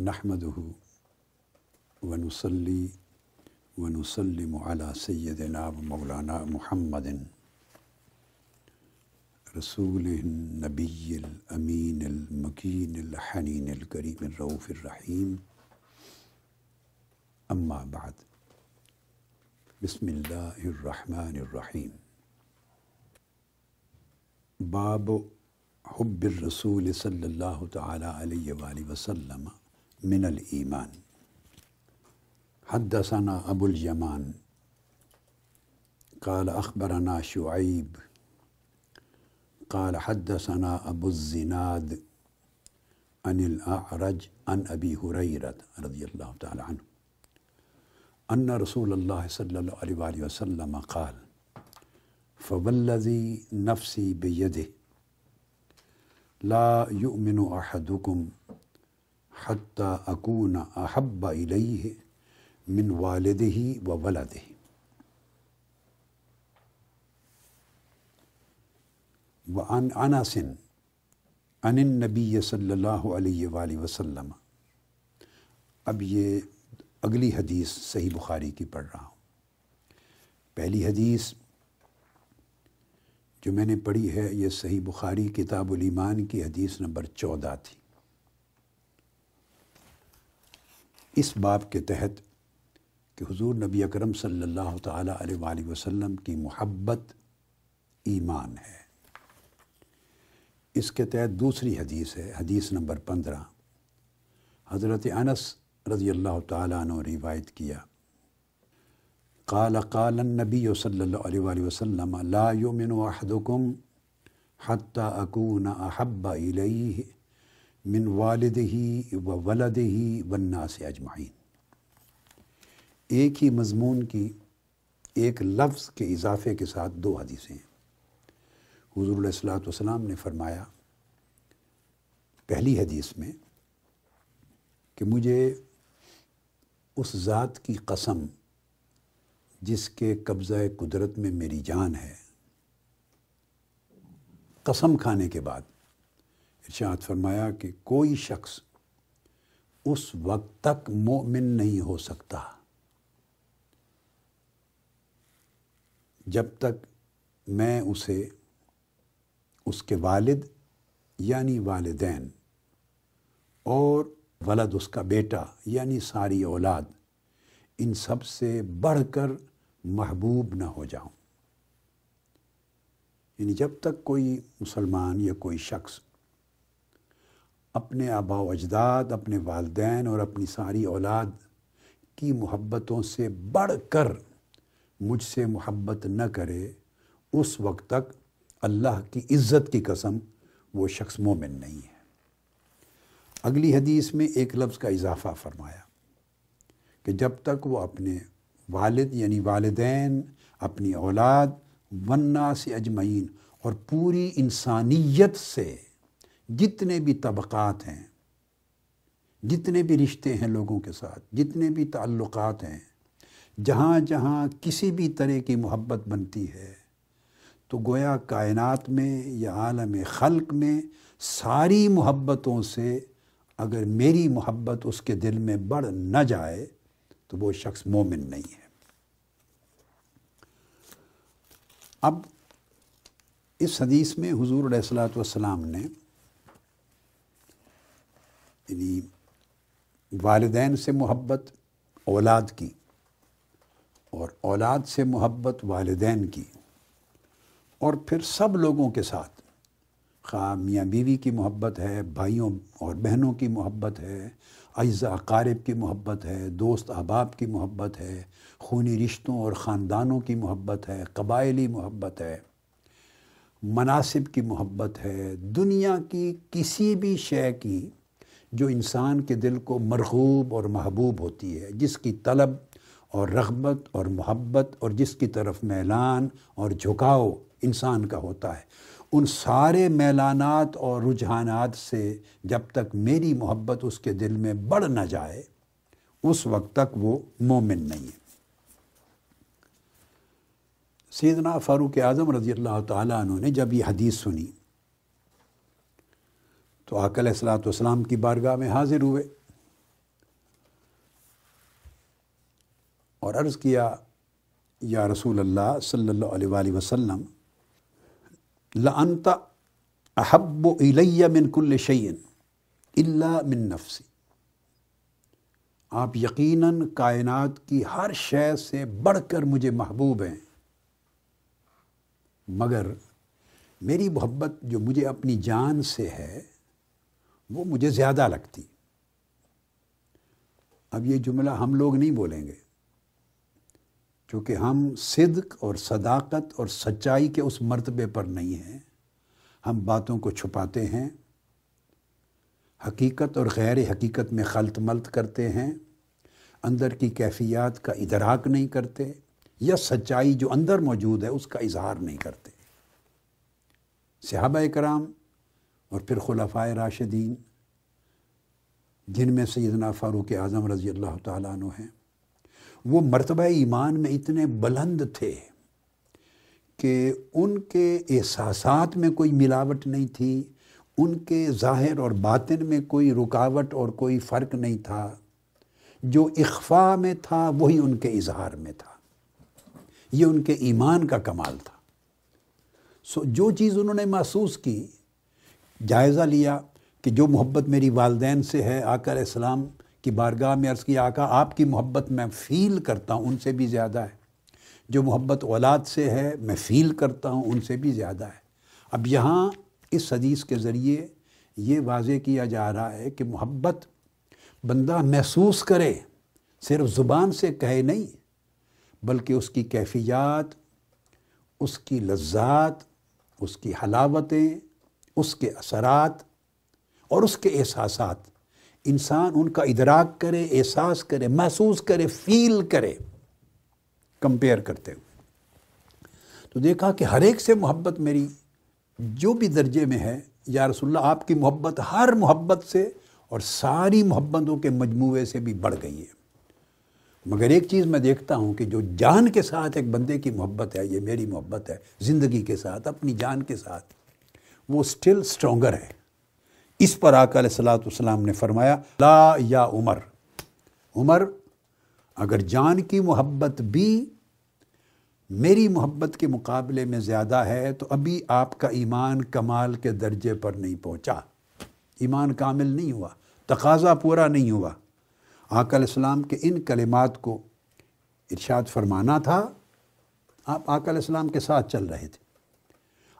نحمده ونصلي ونسلم على سيدنا ومولانا محمد رسول النبي الأمين المكين الحنين الكريم الرؤوف الرحيم. أما بعد، بسم الله الرحمن الرحيم. باب حب الرسول صلی اللہ تعالی علیہ وآلہ وسلم. من الایمان. حدثنا ابو الیمان قال اخبرنا شعیب. قال حدثنا ابو الزناد عن الاعرج عن ابی حریرت رضی اللہ تعالی عنہ. ان رسول اللہ صلی اللہ علیہ وآلہ وسلم قال فوالذی نفسی بیدہ لا يؤمن احدكم حتى اكون احب اليه من والده وولده. وعن انس عن النبی صلی اللہ علیہ وآلہ وسلم. اب یہ اگلی حدیث صحیح بخاری کی پڑھ رہا ہوں۔ پہلی حدیث جو میں نے پڑھی ہے، یہ صحیح بخاری کتاب الایمان کی حدیث نمبر چودہ تھی۔ اس باب کے تحت کہ حضور نبی اکرم صلی اللہ تعالیٰ علیہ وآلہ وسلم کی محبت ایمان ہے۔ اس کے تحت دوسری حدیث ہے، حدیث نمبر پندرہ۔ حضرت انس رضی اللہ تعالیٰ عنہ روایت کیا۔ قال قال النبی صلی اللہ علیہ وآلہ وسلم، لا يؤمن احدكم حتى اكون احب الیہ من والدہ و ولدہ والناس اجمعین۔ ایک ہی مضمون کی ایک لفظ کے اضافے کے ساتھ دو حدیثیں ہیں۔ حضور علیہ السلاۃ والسلام نے فرمایا، پہلی حدیث میں کہ مجھے اس ذات کی قسم جس کے قبضہ قدرت میں میری جان ہے، قسم کھانے کے بعد ارشاد فرمایا کہ کوئی شخص اس وقت تک مومن نہیں ہو سکتا۔ جب تک میں اسے، اس کے والد یعنی والدین اور ولد اس کا بیٹا یعنی ساری اولاد، ان سب سے بڑھ کر محبوب نہ ہو جاؤں۔ یعنی جب تک کوئی مسلمان یا کوئی شخص اپنے آبا و اجداد، اپنے والدین اور اپنی ساری اولاد کی محبتوں سے بڑھ کر مجھ سے محبت نہ کرے، اس وقت تک اللہ کی عزت کی قسم وہ شخص مومن نہیں ہے۔ اگلی حدیث میں ایک لفظ کا اضافہ فرمایا کہ جب تک وہ اپنے والد یعنی والدین، اپنی اولاد ونا سے اجمعین اور پوری انسانیت سے جتنے بھی طبقات ہیں، جتنے بھی رشتے ہیں لوگوں کے ساتھ، جتنے بھی تعلقات ہیں، جہاں جہاں کسی بھی طرح کی محبت بنتی ہے، تو گویا کائنات میں یا عالم خلق میں ساری محبتوں سے اگر میری محبت اس کے دل میں بڑھ نہ جائے، تو وہ شخص مومن نہیں ہے۔ اب اس حدیث میں حضور علیہ السلاۃ والسلام نے یعنی والدین سے محبت، اولاد کی، اور اولاد سے محبت والدین کی، اور پھر سب لوگوں کے ساتھ۔ خواہ میاں بیوی کی محبت ہے، بھائیوں اور بہنوں کی محبت ہے اعزا اقارب کی محبت ہے، دوست، احباب کی محبت ہے، خونی رشتوں اور خاندانوں کی محبت ہے، قبائلی محبت ہے، مناسب کی محبت ہے، دنیا کی کسی بھی شے کی جو انسان کے دل کو مرغوب اور محبوب ہوتی ہے، جس کی طلب اور رغبت اور محبت اور جس کی طرف میلان اور جھکاؤ انسان کا ہوتا ہے۔ ان سارے میلانات اور رجحانات سے جب تک میری محبت اس کے دل میں بڑھ نہ جائے، اس وقت تک وہ مومن نہیں ہے۔ سیدنا فاروق اعظم رضی اللہ تعالیٰ عنہ نے جب یہ حدیث سنی تو عقل اصلاۃ والسلام کی بارگاہ میں حاضر ہوئے اور عرض کیا، یا رسول اللہ صلی اللہ علیہ وآلہ وسلم لعنت احب علیہ من کل شعین اللہ من نفسی۔ آپ یقیناً کائنات کی ہر شے سے بڑھ کر مجھے محبوب ہیں، مگر میری محبت جو مجھے اپنی جان سے ہے وہ مجھے زیادہ لگتی۔ اب یہ جملہ ہم لوگ نہیں بولیں گے۔ چونکہ ہم صدق اور صداقت اور سچائی کے اس مرتبے پر نہیں ہیں۔ ہم باتوں کو چھپاتے ہیں۔ حقیقت اور غیر حقیقت میں خلط ملت کرتے ہیں۔ اندر کی کیفیات کا ادراک نہیں کرتے یا سچائی جو اندر موجود ہے اس کا اظہار نہیں کرتے۔ صحابہ کرام اور پھر خلفۂ راشدین، جن میں سیدنا فاروق اعظم رضی اللہ تعالیٰ عنہ ہیں، وہ مرتبہ ایمان میں اتنے بلند تھے کہ ان کے احساسات میں کوئی ملاوٹ نہیں تھی، ان کے ظاہر اور باطن میں کوئی رکاوٹ اور کوئی فرق نہیں تھا، جو اخفا میں تھا وہی ان کے اظہار میں تھا۔ یہ ان کے ایمان کا کمال تھا۔ سو جو چیز انہوں نے محسوس کی جائزہ لیا کہ جو محبت میری والدین سے ہے، آقا علیہ السلام کی بارگاہ میں عرض کی، آقا آپ کی محبت میں فیل کرتا ہوں، ان سے بھی زیادہ ہے۔ جو محبت اولاد سے ہے، میں فیل کرتا ہوں، ان سے بھی زیادہ ہے۔ اب یہاں اس حدیث کے ذریعے یہ واضح کیا جا رہا ہے کہ محبت بندہ محسوس کرے، صرف زبان سے کہے نہیں، بلکہ اس کی کیفیات، اس کی لذات، اس کی حلاوتیں اس کے اثرات اور اس کے احساسات۔ انسان ان کا ادراک کرے، احساس کرے، محسوس کرے فیل کرے۔ کمپیئر کرتے ہوئے۔ تو دیکھا کہ ہر ایک سے محبت میری جو بھی درجے میں ہے، یا رسول اللہ، آپ کی محبت ہر محبت سے اور ساری محبتوں کے مجموعے سے بھی بڑھ گئی ہے۔ مگر ایک چیز میں دیکھتا ہوں کہ جو جان کے ساتھ ایک بندے کی محبت ہے، یہ میری محبت ہے، زندگی کے ساتھ، اپنی جان کے ساتھ۔ وہ سٹل سٹرونگر ہے۔ اس پر آقا علیہ السلاۃ والسلام نے فرمایا، لا یا عمر عمر، اگر جان کی محبت بھی میری محبت کے مقابلے میں زیادہ ہے، تو ابھی آپ کا ایمان کمال کے درجے پر نہیں پہنچا۔ ایمان کامل نہیں ہوا، تقاضا پورا نہیں ہوا۔ آقا علیہ السلام کے ان کلمات کو ارشاد فرمانا تھا۔ آپ آقا علیہ السلام کے ساتھ چل رہے تھے۔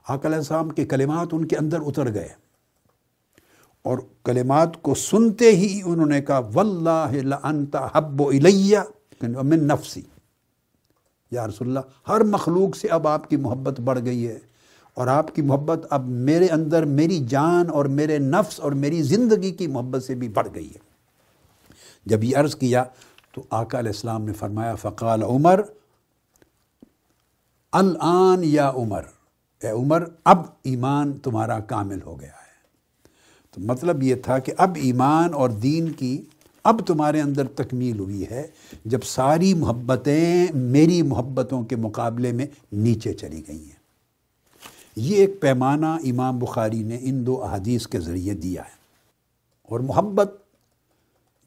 آقا علیہ السلام کے کلمات ان کے اندر اتر گئے اور کلمات کو سنتے ہی انہوں نے کہا، واللہ لانت حب الیہ من نفسی. یا رسول اللہ، ہر مخلوق سے اب آپ کی محبت بڑھ گئی ہے اور آپ کی محبت اب میرے اندر میری جان اور میرے نفس اور میری زندگی کی محبت سے بھی بڑھ گئی ہے۔ جب یہ عرض کیا تو آقا علیہ السلام نے فرمایا، فقال عمر الان یا عمر؟ اے عمر، اب ایمان تمہارا کامل ہو گیا ہے۔ تو مطلب یہ تھا کہ اب ایمان اور دین کی اب تمہارے اندر تکمیل ہوئی ہے، جب ساری محبتیں میری محبتوں کے مقابلے میں نیچے چلی گئی ہیں۔ یہ ایک پیمانہ امام بخاری نے ان دو احادیث کے ذریعے دیا ہے۔ اور محبت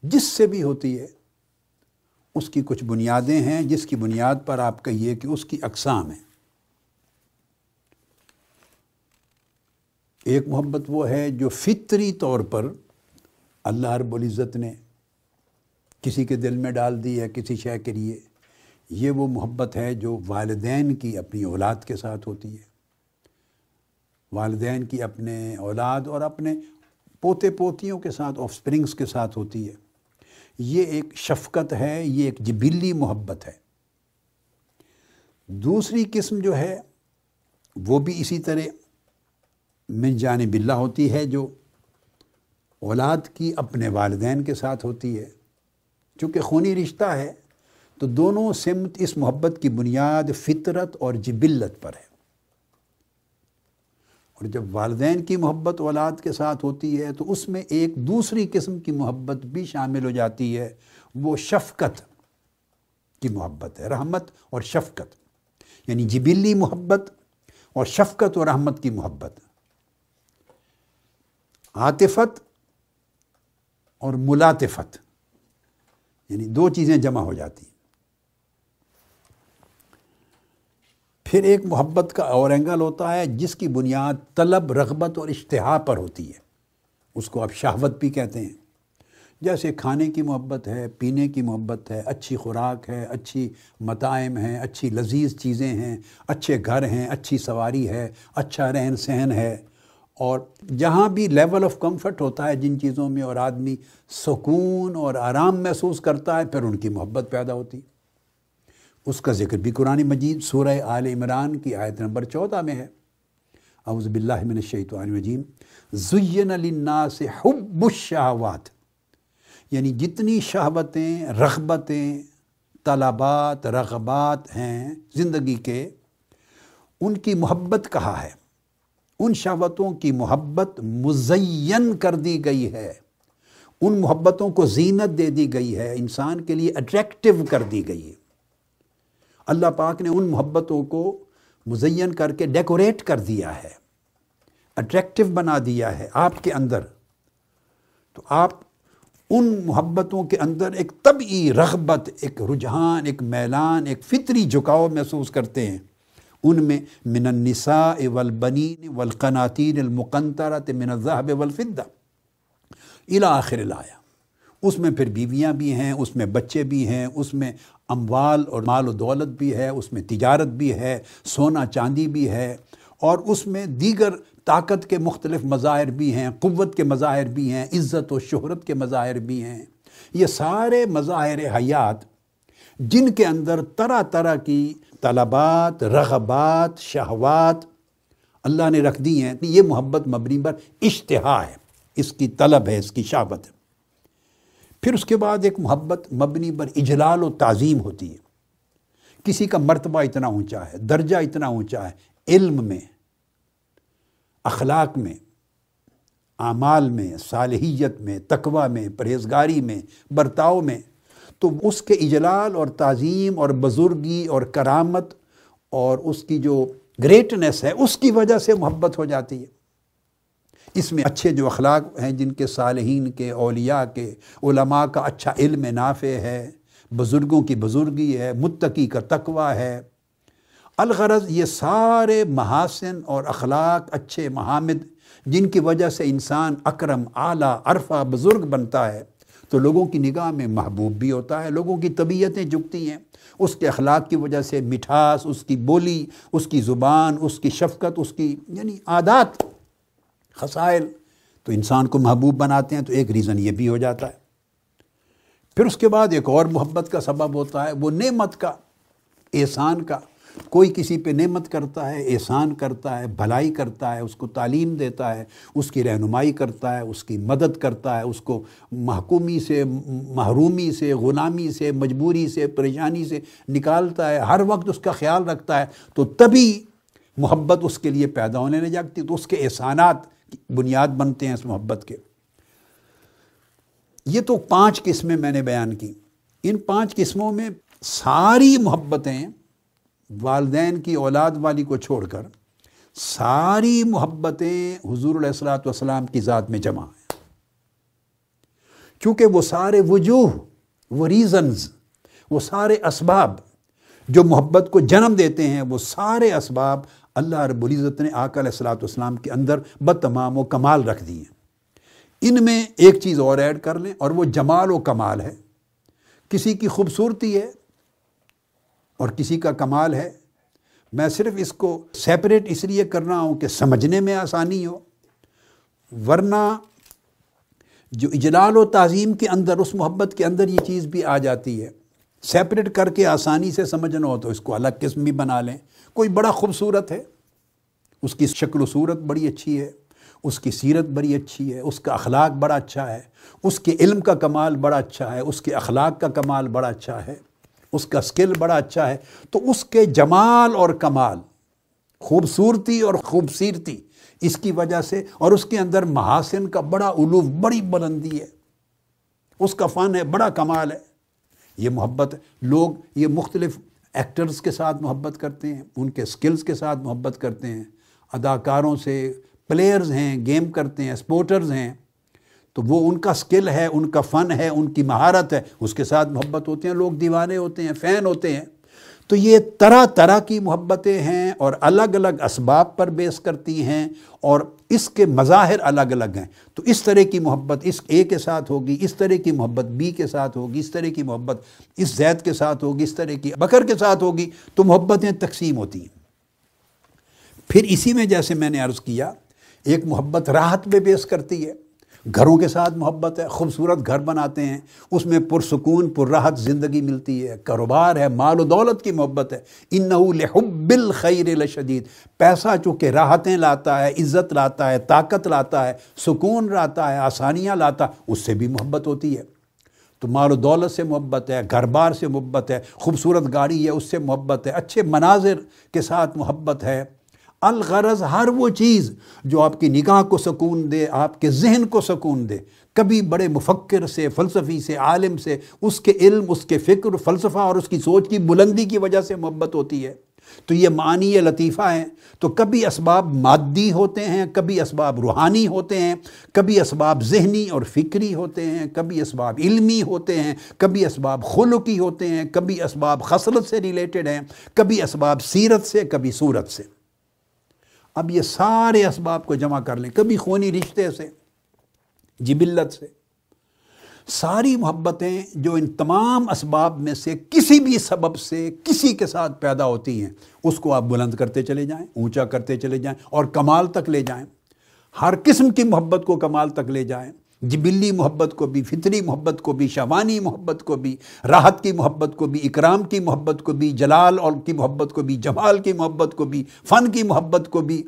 جس سے بھی ہوتی ہے، اس کی کچھ بنیادیں ہیں، جس کی بنیاد پر آپ کہیے کہ اس کی اقسام ہیں۔ ایک محبت وہ ہے جو فطری طور پر اللہ رب العزت نے کسی کے دل میں ڈال دی ہے، کسی شے کے لیے۔ یہ وہ محبت ہے جو والدین کی اپنی اولاد کے ساتھ ہوتی ہے۔ والدین کی اپنے اولاد اور اپنے پوتے پوتیوں کے ساتھ، آف سپرنگس کے ساتھ ہوتی ہے۔ یہ ایک شفقت ہے، یہ ایک جبلی محبت ہے۔ دوسری قسم جو ہے، وہ بھی اسی طرح من جانب اللہ ہوتی ہے جو اولاد کی اپنے والدین کے ساتھ ہوتی ہے۔ چونکہ خونی رشتہ ہے، تو دونوں سمت اس محبت کی بنیاد فطرت اور جبلت پر ہے۔ اور جب والدین کی محبت اولاد کے ساتھ ہوتی ہے، تو اس میں ایک دوسری قسم کی محبت بھی شامل ہو جاتی ہے۔ وہ شفقت کی محبت ہے، رحمت اور شفقت۔ یعنی جبلی محبت اور شفقت و رحمت کی محبت۔ عاطفت اور ملاطفت یعنی دو چیزیں جمع ہو جاتی ہیں۔ پھر ایک محبت کا اور اینگل ہوتا ہے جس کی بنیاد طلب، رغبت اور اشتہا پر ہوتی ہے۔ اس کو آپ شہوت بھی کہتے ہیں۔ جیسے کھانے کی محبت ہے، پینے کی محبت ہے، اچھی خوراک ہے، اچھی متائم ہیں، اچھی لذیذ چیزیں ہیں، اچھے گھر ہیں، اچھی سواری ہے اچھا رہن سہن ہے۔ اور جہاں بھی لیول آف کمفرٹ ہوتا ہے جن چیزوں میں اور آدمی سکون اور آرام محسوس کرتا ہے، پھر ان کی محبت پیدا ہوتی اس کا ذکر بھی قرآن مجید سورہ آل عمران کی آیت نمبر چودہ میں ہے۔ اعوذ باللہ من الشیطان الرجیم۔ زین للناس حب الشہوات یعنی جتنی شہوتیں، رغبتیں، طلبات، رغبات ہیں زندگی کے، ان کی محبت کہا ہے؟ ان شہوتوں کی محبت مزین کر دی گئی ہے۔ ان محبتوں کو زینت دے دی گئی ہے، انسان کے لیے اٹریکٹیو کر دی گئی ہے۔ اللہ پاک نے ان محبتوں کو مزین کر کے ڈیکوریٹ کر دیا ہے۔ اٹریکٹیو بنا دیا ہے آپ کے اندر۔ تو آپ ان محبتوں کے اندر ایک طبعی رغبت، ایک رجحان، ایک میلان، ایک فطری جھکاؤ محسوس کرتے ہیں۔ ان میں من النساء والبنین والقناطین المقنطرت من الذهب والفدہ الى آخر لایا اس میں پھر بیویاں بھی ہیں، اس میں بچے بھی ہیں، اس میں اموال اور مال و دولت بھی ہے، اس میں تجارت بھی ہے، سونا چاندی بھی ہے۔ اور اس میں دیگر طاقت کے مختلف مظاہر بھی ہیں، قوت کے مظاہر بھی ہیں، عزت و شہرت کے مظاہر بھی ہیں۔ یہ سارے مظاہر حیات جن کے اندر طرح طرح کی طلبات، رغبات، شہوات۔ اللہ نے رکھ دی ہیں یہ محبت مبنی پر اشتہا ہے۔ اس کی طلب ہے، اس کی شہوت ہے۔ پھر اس کے بعد ایک محبت مبنی پر اجلال و تعظیم ہوتی ہے۔ کسی کا مرتبہ اتنا اونچا ہے، درجہ اتنا اونچا ہے، علم میں، اخلاق میں، اعمال میں، صالحیت میں، تقوی میں، پرہیزگاری میں، برتاؤ میں۔ تو اس کے اجلال اور تعظیم اور بزرگی اور کرامت اور اس کی جو گریٹنس ہے، اس کی وجہ سے محبت ہو جاتی ہے۔ اس میں اچھے جو اخلاق ہیں، جن کے صالحین کے، اولیاء کے، علماء کا اچھا علم نافع ہے، بزرگوں کی بزرگی ہے، متقی کا تقوی ہے۔ الغرض یہ سارے محاسن اور اخلاق اچھے محامد، جن کی وجہ سے انسان اکرم، اعلیٰ، عرفہ، بزرگ بنتا ہے۔ تو لوگوں کی نگاہ میں محبوب بھی ہوتا ہے، لوگوں کی طبیعتیں جھکتی ہیں۔ اس کے اخلاق کی وجہ سے مٹھاس، اس کی بولی، اس کی زبان، اس کی شفقت، اس کی یعنی عادات، خسائل تو انسان کو محبوب بناتے ہیں تو ایک ریزن یہ بھی ہو جاتا ہے۔ پھر اس کے بعد ایک اور محبت کا سبب ہوتا ہے، وہ نعمت کا، احسان کا۔ کوئی کسی پہ نعمت کرتا ہے، احسان کرتا ہے، بھلائی کرتا ہے، اس کو تعلیم دیتا ہے، اس کی رہنمائی کرتا ہے، اس کی مدد کرتا ہے، اس کو محکومی سے، محرومی سے، غلامی سے، مجبوری سے، پریشانی سے نکالتا ہے، ہر وقت اس کا خیال رکھتا ہے، تو تبھی محبت اس کے لیے پیدا ہونے لگ جاتی تو اس کے احسانات بنیاد بنتے ہیں اس محبت کے۔ یہ تو پانچ قسمیں میں نے بیان کی۔ ان پانچ قسموں میں ساری محبتیں والدین کی اولاد والی کو چھوڑ کر ساری محبتیں حضور علیہ السلاۃ والسلام کی ذات میں جمع ہیں۔ کیونکہ وہ سارے وجوہ، وہ ریزنز وہ سارے اسباب جو محبت کو جنم دیتے ہیں، وہ سارے اسباب اللہ رب العزت نے آقا علیہ السلاۃ والسلام کے اندر بتمام و کمال رکھ دیے ان میں ایک چیز اور ایڈ کر لیں اور وہ جمال و کمال ہے۔ کسی کی خوبصورتی ہے اور کسی کا کمال ہے، میں صرف اس کو سیپریٹ اس لیے کر رہا ہوں کہ سمجھنے میں آسانی ہو، ورنہ جو اجلال و تعظیم کے اندر، اس محبت کے اندر یہ چیز بھی آ جاتی ہے۔ سیپریٹ کر کے آسانی سے سمجھنا ہو تو اس کو الگ قسم بھی بنا لیں۔ کوئی بڑا خوبصورت ہے، اس کی شکل و صورت بڑی اچھی ہے، اس کی سیرت بڑی اچھی ہے، اس کا اخلاق بڑا اچھا ہے، اس کے علم کا کمال بڑا اچھا ہے، اس کے اخلاق کا کمال بڑا اچھا ہے۔ اس کا سکل بڑا اچھا ہے، تو اس کے جمال اور کمال، خوبصورتی اور خوبصورتی اس کی وجہ سے، اور اس کے اندر محاسن کا بڑا علوف بڑی بلندی ہے۔ اس کا فن ہے، بڑا کمال ہے۔ یہ محبت، لوگ یہ مختلف ایکٹرز کے ساتھ محبت کرتے ہیں، ان کے سکلز کے ساتھ محبت کرتے ہیں۔ اداکاروں سے پلیئرز ہیں گیم کرتے ہیں سپورٹرز ہیں۔ تو وہ ان کا سکل ہے، ان کا فن ہے، ان کی مہارت ہے۔ اس کے ساتھ محبت ہوتے ہیں لوگ دیوانے ہوتے ہیں فین ہوتے ہیں۔ تو یہ طرح طرح کی محبتیں ہیں اور الگ الگ اسباب پر بیس کرتی ہیں اور اس کے مظاہر الگ الگ ہیں۔ تو اس طرح کی محبت اس اے کے ساتھ ہوگی، اس طرح کی محبت بی کے ساتھ ہوگی، اس طرح کی محبت اس زید کے ساتھ ہوگی، اس طرح کی بکر کے ساتھ ہوگی۔ تو محبتیں تقسیم ہوتی ہیں۔ پھر اسی میں جیسے میں نے عرض کیا، ایک محبت راحت پہ بیس کرتی ہے۔ گھروں کے ساتھ محبت ہے، خوبصورت گھر بناتے ہیں، اس میں پرسکون پر راحت زندگی ملتی ہے، کاروبار ہے، مال و دولت کی محبت ہے۔ ان لحب الخیر لشدید۔ پیسہ چونکہ راحتیں لاتا ہے، عزت لاتا ہے، طاقت لاتا ہے، سکون لاتا ہے، آسانیاں لاتا اس سے بھی محبت ہوتی ہے۔ تو مال و دولت سے محبت ہے، گھر بار سے محبت ہے، خوبصورت گاڑی ہے، اس سے محبت ہے۔ اچھے مناظر کے ساتھ محبت ہے۔ الغرض ہر وہ چیز جو آپ کی نگاہ کو سکون دے، آپ کے ذہن کو سکون دے۔ کبھی بڑے مفکر سے، فلسفی سے، عالم سے، اس کے علم، اس کے فکر، فلسفہ اور اس کی سوچ کی بلندی کی وجہ سے محبت ہوتی ہے۔ تو یہ معنی لطیفہ ہیں۔ تو کبھی اسباب مادی ہوتے ہیں، کبھی اسباب روحانی ہوتے ہیں، کبھی اسباب ذہنی اور فکری ہوتے ہیں، کبھی اسباب علمی ہوتے ہیں، کبھی اسباب خلقی ہوتے ہیں، کبھی اسباب خصلت سے ریلیٹڈ ہیں، کبھی اسباب سیرت سے، کبھی صورت سے۔ اب یہ سارے اسباب کو جمع کر لیں۔ کبھی خونی رشتے سے، جبلت سے۔ ساری محبتیں جو ان تمام اسباب میں سے کسی بھی سبب سے کسی کے ساتھ پیدا ہوتی ہیں، اس کو آپ بلند کرتے چلے جائیں، اونچا کرتے چلے جائیں اور کمال تک لے جائیں۔ ہر قسم کی محبت کو کمال تک لے جائیں۔ جبلی محبت کو بھی، فطری محبت کو بھی شوانی محبت کو بھی، راحت کی محبت کو بھی، اکرام کی محبت کو بھی، جلال اور کی محبت کو بھی، جمال کی محبت کو بھی، فن کی محبت کو بھی،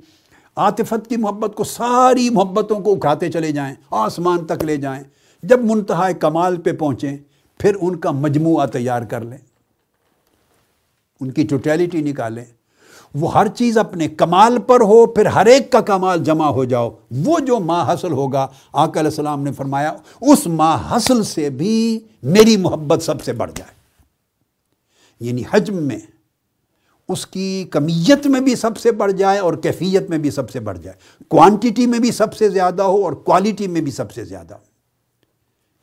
عاطفت کی محبت کو ساری محبتوں کو اکھاتے چلے جائیں، آسمان تک لے جائیں۔ جب منتہا کمال پہ پہنچیں، پھر ان کا مجموعہ تیار کر لیں۔ ان کی ٹوٹیلٹی نکالیں۔ وہ ہر چیز اپنے کمال پر ہو، پھر ہر ایک کا کمال جمع ہو جاؤ۔ وہ جو ماں حاصل ہوگا، آقا علیہ السلام نے فرمایا، اس ماں حاصل سے بھی میری محبت سب سے بڑھ جائے۔ یعنی حجم میں، اس کی کمیت میں بھی سب سے بڑھ جائے اور کیفیت میں بھی سب سے بڑھ جائے۔ کوانٹیٹی میں بھی سب سے زیادہ ہو اور کوالٹی میں بھی سب سے زیادہ ہو۔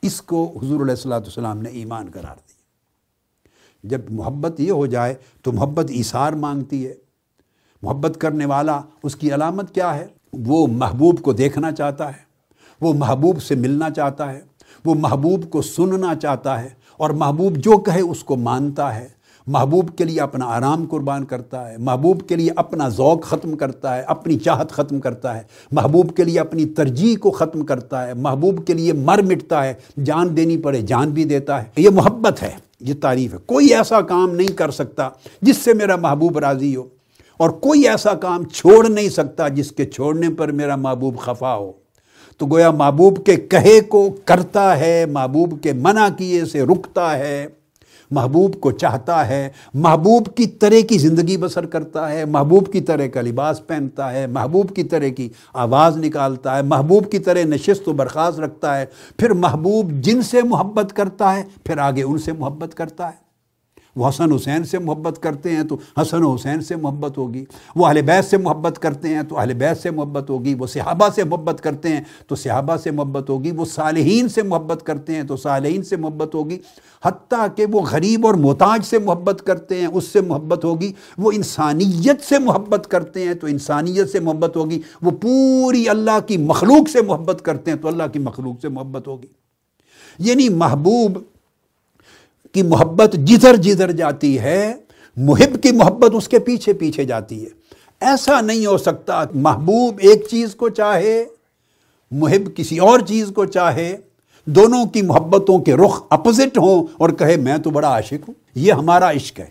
اس کو حضور علیہ السلاۃ والسلام نے ایمان قرار دی جب محبت یہ ہو جائے تو محبت ایثار مانگتی ہے۔ محبت کرنے والا اس کی علامت کیا ہے؟ وہ محبوب کو دیکھنا چاہتا ہے، وہ محبوب سے ملنا چاہتا ہے، وہ محبوب کو سننا چاہتا ہے اور محبوب جو کہے اس کو مانتا ہے۔ محبوب کے لیے اپنا آرام قربان کرتا ہے، محبوب کے لیے اپنا ذوق ختم کرتا ہے، اپنی چاہت ختم کرتا ہے۔ محبوب کے لیے اپنی ترجیح کو ختم کرتا ہے، محبوب کے لیے مر مٹتا ہے، جان دینی پڑے جان بھی دیتا ہے۔ یہ محبت ہے، یہ تعریف ہے۔ کوئی ایسا کام نہیں کر سکتا جس سے میرا محبوب راضی ہو۔ اور کوئی ایسا کام چھوڑ نہیں سکتا جس کے چھوڑنے پر میرا محبوب خفا ہو۔ تو گویا محبوب کے کہے کو کرتا ہے، محبوب کے منع کیے سے رکتا ہے۔ محبوب کو چاہتا ہے، محبوب کی طرح کی زندگی بسر کرتا ہے۔ محبوب کی طرح کا لباس پہنتا ہے، محبوب کی طرح کی آواز نکالتا ہے، محبوب کی طرح نشست و برخاست رکھتا ہے۔ پھر محبوب جن سے محبت کرتا ہے، پھر آگے ان سے محبت کرتا ہے۔ وہ حسن حسین سے محبت کرتے ہیں تو حسن و حسین سے محبت ہوگی وہ اہل بیت سے محبت کرتے ہیں تو اہل بیت سے محبت ہوگی وہ صحابہ سے محبت کرتے ہیں تو صحابہ سے محبت ہوگی وہ صالحین سے محبت کرتے ہیں تو صالحین سے محبت ہوگی حتیٰ کہ وہ غریب اور محتاج سے محبت کرتے ہیں اس سے محبت ہوگی وہ انسانیت سے محبت کرتے ہیں تو انسانیت سے محبت ہوگی وہ پوری اللہ کی مخلوق سے محبت کرتے ہیں تو اللہ کی مخلوق سے محبت ہوگی یعنی محبوب کی محبت جدھر جدھر جاتی ہے، محب کی محبت اس کے پیچھے پیچھے جاتی ہے۔ ایسا نہیں ہو سکتا محبوب ایک چیز کو چاہے، محب کسی اور چیز کو چاہے۔ دونوں کی محبتوں کے رخ اپوزٹ ہوں اور کہے، میں تو بڑا عاشق ہوں۔ یہ ہمارا عشق ہے۔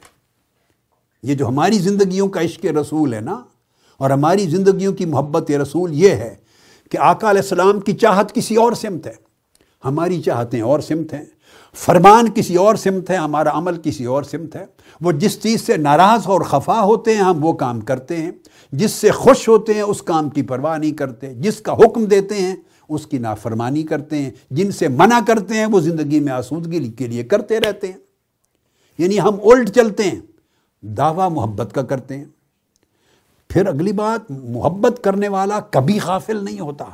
یہ جو ہماری زندگیوں کا عشق رسول ہے نا، اور ہماری زندگیوں کی محبت رسول یہ ہے کہ آقا علیہ السلام کی چاہت کسی اور سمت ہے۔ ہماری چاہتیں اور سمت ہیں۔ فرمان کسی اور سمت ہے، ہمارا عمل کسی اور سمت ہے۔ وہ جس چیز سے ناراض اور خفا ہوتے ہیں، ہم وہ کام کرتے ہیں۔ جس سے خوش ہوتے ہیں، اس کام کی پرواہ نہیں کرتے۔ جس کا حکم دیتے ہیں، اس کی نافرمانی کرتے ہیں۔ جن سے منع کرتے ہیں، وہ زندگی میں آسودگی کے لیے کرتے رہتے ہیں۔ یعنی ہم الٹ چلتے ہیں، دعویٰ محبت کا کرتے ہیں۔ پھر اگلی بات، محبت کرنے والا کبھی غافل نہیں ہوتا۔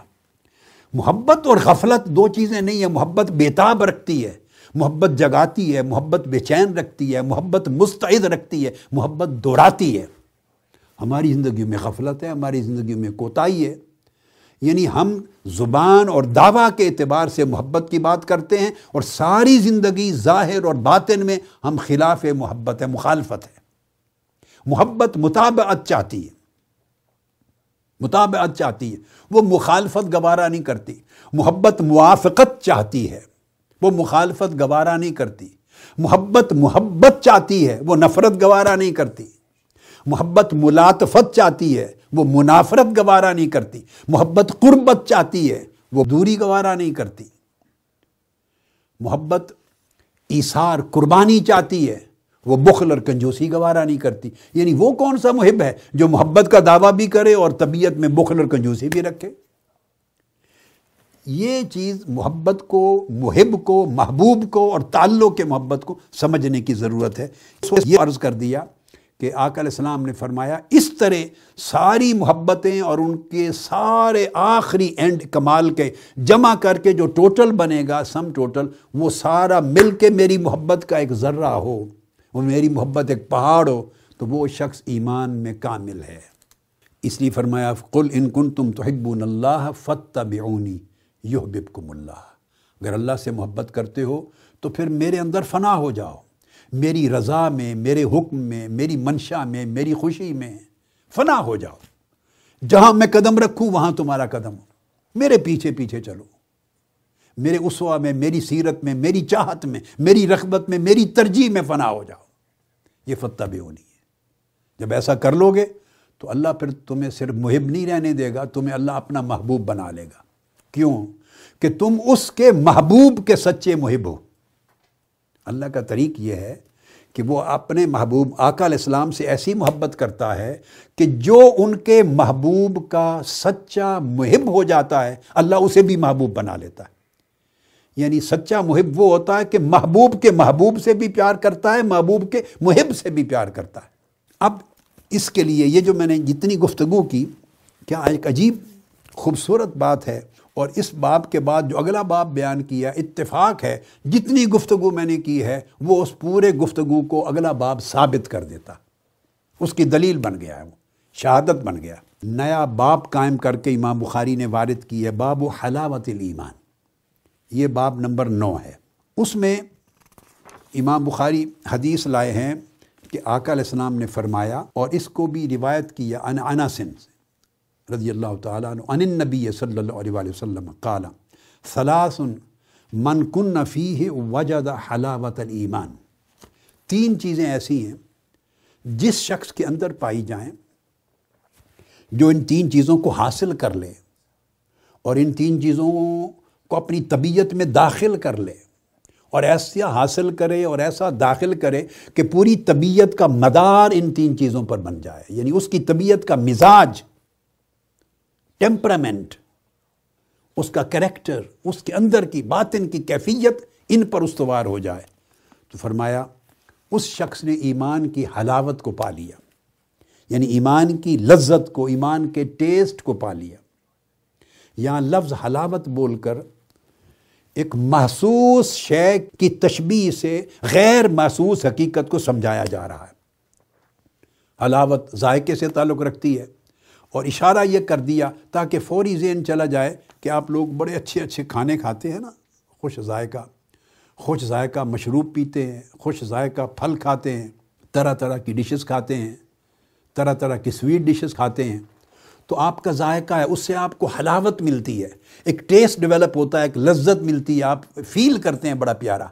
محبت اور غفلت دو چیزیں نہیں ہیں۔ محبت بیتاب رکھتی ہے۔ محبت جگاتی ہے، محبت بے چین رکھتی ہے، محبت مستعد رکھتی ہے، محبت دوہراتی ہے۔ ہماری زندگیوں میں غفلت ہے، ہماری زندگیوں میں کوتاہی ہے۔ یعنی ہم زبان اور دعویٰ کے اعتبار سے محبت کی بات کرتے ہیں اور ساری زندگی ظاہر اور باطن میں ہم خلاف محبت ہے، مخالفت ہے۔ محبت مطابعت چاہتی ہے۔ مطابعت چاہتی ہے۔ وہ مخالفت گوارا نہیں کرتی، محبت موافقت چاہتی ہے۔ وہ مخالفت گوارا نہیں کرتی۔ محبت محبت چاہتی ہے، وہ نفرت گوارا نہیں کرتی۔ محبت ملاطفت چاہتی ہے، وہ منافرت گوارا نہیں کرتی۔ محبت قربت چاہتی ہے، وہ دوری گوارا نہیں کرتی۔ محبت ایثار قربانی چاہتی ہے، وہ بخل اور کنجوسی گوارا نہیں کرتی۔ یعنی وہ کون سا محب ہے جو محبت کا دعویٰ بھی کرے اور طبیعت میں بخل اور کنجوسی بھی رکھے؟ یہ چیز محبت کو، محب کو، محبوب کو اور تعلق کے محبت کو سمجھنے کی ضرورت ہے۔ یہ عرض کر دیا کہ آقا علیہ السلام نے فرمایا، اس طرح ساری محبتیں اور ان کے سارے آخری اینڈ کمال کے جمع کر کے جو ٹوٹل بنے گا، سم ٹوٹل، وہ سارا مل کے میری محبت کا ایک ذرہ ہو، وہ میری محبت ایک پہاڑ ہو، تو وہ شخص ایمان میں کامل ہے۔ اس لیے فرمایا، قل ان کن تم تو اللہ فتح بیونی یحببکم اللہ۔ اگر اللہ سے محبت کرتے ہو تو پھر میرے اندر فنا ہو جاؤ۔ میری رضا میں، میرے حکم میں، میری منشا میں، میری خوشی میں فنا ہو جاؤ۔ جہاں میں قدم رکھوں، وہاں تمہارا قدم۔ میرے پیچھے پیچھے چلو۔ میرے اسوا میں، میری سیرت میں، میری چاہت میں، میری رغبت میں، میری ترجیح میں فنا ہو جاؤ۔ یہ فتح بھی ہونی ہے۔ جب ایسا کر لو گے تو اللہ پھر تمہیں صرف محب نہیں رہنے دے گا، تمہیں اللہ اپنا محبوب بنا لے گا۔ کیوں؟ کہ تم اس کے محبوب کے سچے محب ہو۔ اللہ کا طریق یہ ہے کہ وہ اپنے محبوب، آقا علیہ السلام سے ایسی محبت کرتا ہے کہ جو ان کے محبوب کا سچا محب ہو جاتا ہے، اللہ اسے بھی محبوب بنا لیتا ہے۔ یعنی سچا محب وہ ہوتا ہے کہ محبوب کے محبوب سے بھی پیار کرتا ہے، محبوب کے محب سے بھی پیار کرتا ہے۔ اب اس کے لیے یہ جو میں نے جتنی گفتگو کی، کیا ایک عجیب، خوبصورت بات ہے اور اس باب کے بعد جو اگلا باب بیان کیا اتفاق ہے، جتنی گفتگو میں نے کی ہے، وہ اس پورے گفتگو کو اگلا باب ثابت کر دیتا۔ اس کی دلیل بن گیا ہے وہ، شہادت بن گیا۔ نیا باب قائم کر کے امام بخاری نے وارد کی ہے، باب و حلاوت الایمان۔ یہ باب نمبر نو ہے۔ اس میں امام بخاری حدیث لائے ہیں کہ آقا علیہ السلام نے فرمایا اور اس کو بھی روایت کیا اناسن سے۔ رضی اللہ تعالیٰ عنہ، عن النبی صلی اللہ علیہ وآلہ وسلم قال ثلاث من کن فیہ وجد حلاوت الایمان. تین چیزیں ایسی ہیں جس شخص کے اندر پائی جائیں جو ان تین چیزوں کو حاصل کر لے اور ان تین چیزوں کو اپنی طبیعت میں داخل کر لے اور ایسا حاصل کرے اور ایسا داخل کرے کہ پوری طبیعت کا مدار ان تین چیزوں پر بن جائے یعنی اس کی طبیعت کا مزاج ٹیمپرامنٹ اس کا کریکٹر اس کے اندر کی باطن کی کیفیت ان پر استوار ہو جائے۔ تو فرمایا، اس شخص نے ایمان کی حلاوت کو پا لیا یعنی ایمان کی لذت کو، ایمان کے ٹیسٹ کو پا لیا۔ یہاں لفظ حلاوت بول کر ایک محسوس شے کی تشبیح سے غیر محسوس حقیقت کو سمجھایا جا رہا ہے۔ حلاوت ذائقے سے تعلق رکھتی ہے۔ اور اشارہ یہ کر دیا تاکہ فوری ذہن چلا جائے کہ آپ لوگ بڑے اچھے اچھے کھانے کھاتے ہیں نا، خوش ذائقہ خوش ذائقہ مشروب پیتے ہیں، خوش ذائقہ پھل کھاتے ہیں، طرح طرح کی ڈشز کھاتے ہیں، طرح طرح کی سویٹ ڈشز کھاتے ہیں۔ تو آپ کا ذائقہ ہے، اس سے آپ کو حلاوت ملتی ہے، ایک ٹیسٹ ڈیولپ ہوتا ہے، ایک لذت ملتی ہے، آپ فیل کرتے ہیں بڑا پیارا۔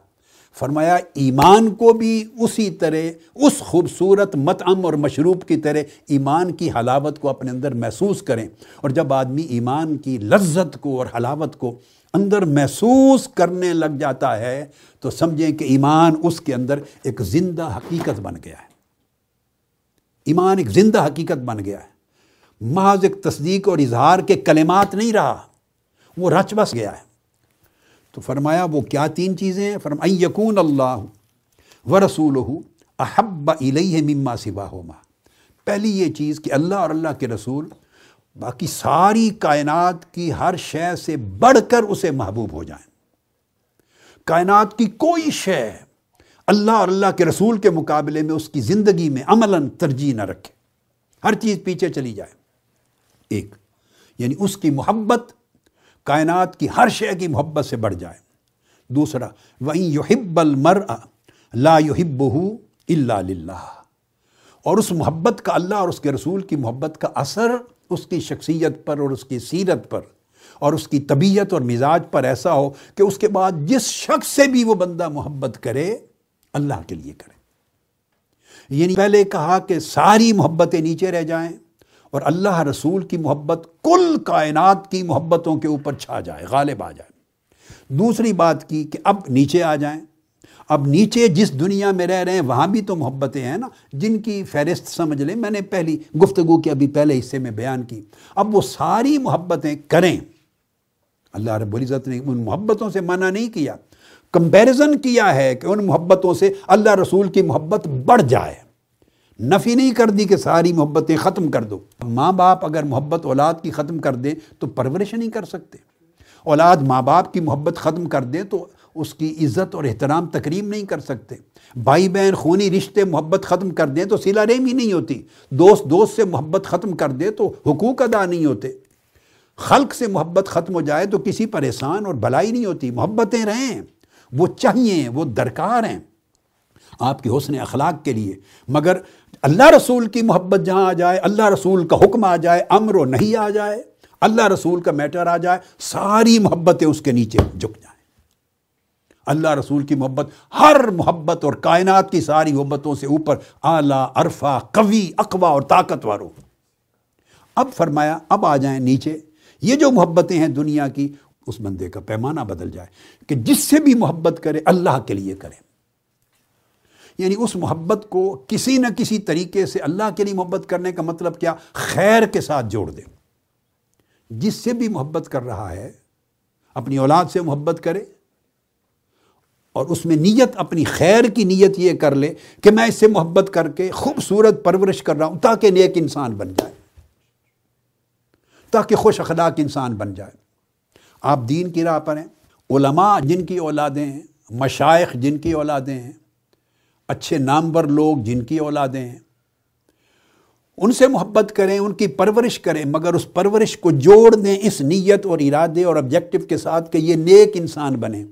فرمایا، ایمان کو بھی اسی طرح، اس خوبصورت متعم اور مشروب کی طرح ایمان کی حلاوت کو اپنے اندر محسوس کریں۔ اور جب آدمی ایمان کی لذت کو اور حلاوت کو اندر محسوس کرنے لگ جاتا ہے، تو سمجھیں کہ ایمان اس کے اندر ایک زندہ حقیقت بن گیا ہے۔ ایمان ایک زندہ حقیقت بن گیا ہے۔ محض ایک تصدیق اور اظہار کے کلمات نہیں رہا، وہ رچ بس گیا ہے۔ تو فرمایا وہ کیا تین چیزیں ہیں؟ فرمایا یقون اللہ و رسول احب علیہ مما سوا ہوما پہلی یہ چیز کہ اللہ اور اللہ کے رسول باقی ساری کائنات کی ہر شے سے بڑھ کر اسے محبوب ہو جائیں۔ کائنات کی کوئی شے اللہ اور اللہ کے رسول کے مقابلے میں اس کی زندگی میں عملاً ترجیح نہ رکھے۔ ہر چیز پیچھے چلی جائے۔ ایک یعنی اس کی محبت کائنات کی ہر شے کی محبت سے بڑھ جائے۔ دوسرا وہیں یحب المر لا یحب اللہ اور اس محبت کا اللہ اور اس کے رسول کی محبت کا اثر اس کی شخصیت پر اور اس کی سیرت پر اور اس کی طبیعت اور مزاج پر ایسا ہو کہ اس کے بعد جس شخص سے بھی وہ بندہ محبت کرے، اللہ کے لیے کرے۔ یعنی پہلے کہا کہ ساری محبتیں نیچے رہ جائیں۔ اور اللہ رسول کی محبت کل کائنات کی محبتوں کے اوپر چھا جائے، غالب آ جائے۔ دوسری بات کی کہ اب نیچے آ جائیں۔ اب نیچے جس دنیا میں رہ رہے ہیں، وہاں بھی تو محبتیں ہیں نا۔ جن کی فہرست سمجھ لیں، میں نے پہلی گفتگو کی، ابھی پہلے حصے میں بیان کی۔ اب وہ ساری محبتیں کریں۔ اللہ رب العزت نے ان محبتوں سے منع نہیں کیا۔ کمپیرزن کیا ہے کہ ان محبتوں سے اللہ رسول کی محبت بڑھ جائے۔ نفی نہیں کر دی کہ ساری محبتیں ختم کر دو۔ ماں باپ اگر محبت اولاد کی ختم کر دیں تو پرورش نہیں کر سکتے۔ اولاد ماں باپ کی محبت ختم کر دیں تو اس کی عزت اور احترام تقریم نہیں کر سکتے۔ بھائی بہن، خونی رشتے محبت ختم کر دیں تو سلا رحمی نہیں ہوتی۔ دوست دوست سے محبت ختم کر دے تو حقوق ادا نہیں ہوتے۔ خلق سے محبت ختم ہو جائے تو کسی پر احسان اور بلائی نہیں ہوتی۔ محبتیں رہیں، وہ چاہیے، وہ درکار ہیں۔ آپ کے حسن اخلاق کے لیے۔ مگر اللہ رسول کی محبت جہاں آ جائے، اللہ رسول کا حکم آ جائے، امر و نہیں آ جائے، اللہ رسول کا میٹر آ جائے، ساری محبتیں اس کے نیچے جھک جائیں۔ اللہ رسول کی محبت، ہر محبت اور کائنات کی ساری محبتوں سے اوپر اعلیٰ، عرفہ، قوی اقوا اور طاقتور ہو۔ اب فرمایا، اب آ جائیں نیچے۔ یہ جو محبتیں ہیں دنیا کی، اس بندے کا پیمانہ بدل جائے کہ جس سے بھی محبت کرے، اللہ کے لیے کرے۔ یعنی اس محبت کو کسی نہ کسی طریقے سے اللہ کے لیے محبت کرنے کا مطلب کیا؟ خیر کے ساتھ جوڑ دے۔ جس سے بھی محبت کر رہا ہے، اپنی اولاد سے محبت کرے اور اس میں نیت، اپنی خیر کی نیت یہ کر لے کہ میں اس سے محبت کر کے خوبصورت پرورش کر رہا ہوں تاکہ نیک انسان بن جائے۔ تاکہ خوش اخلاق انسان بن جائے۔ آپ دین کی راہ پر ہیں۔ علماء جن کی اولادیں ہیں، مشائق جن کی اولادیں ہیں اچھے نامور لوگ جن کی اولادیں ہیں۔ ان سے محبت کریں، ان کی پرورش کریں، مگر اس پرورش کو جوڑ دیں اس نیت اور ارادے اور آبجیکٹو کے ساتھ کہ یہ نیک انسان بنے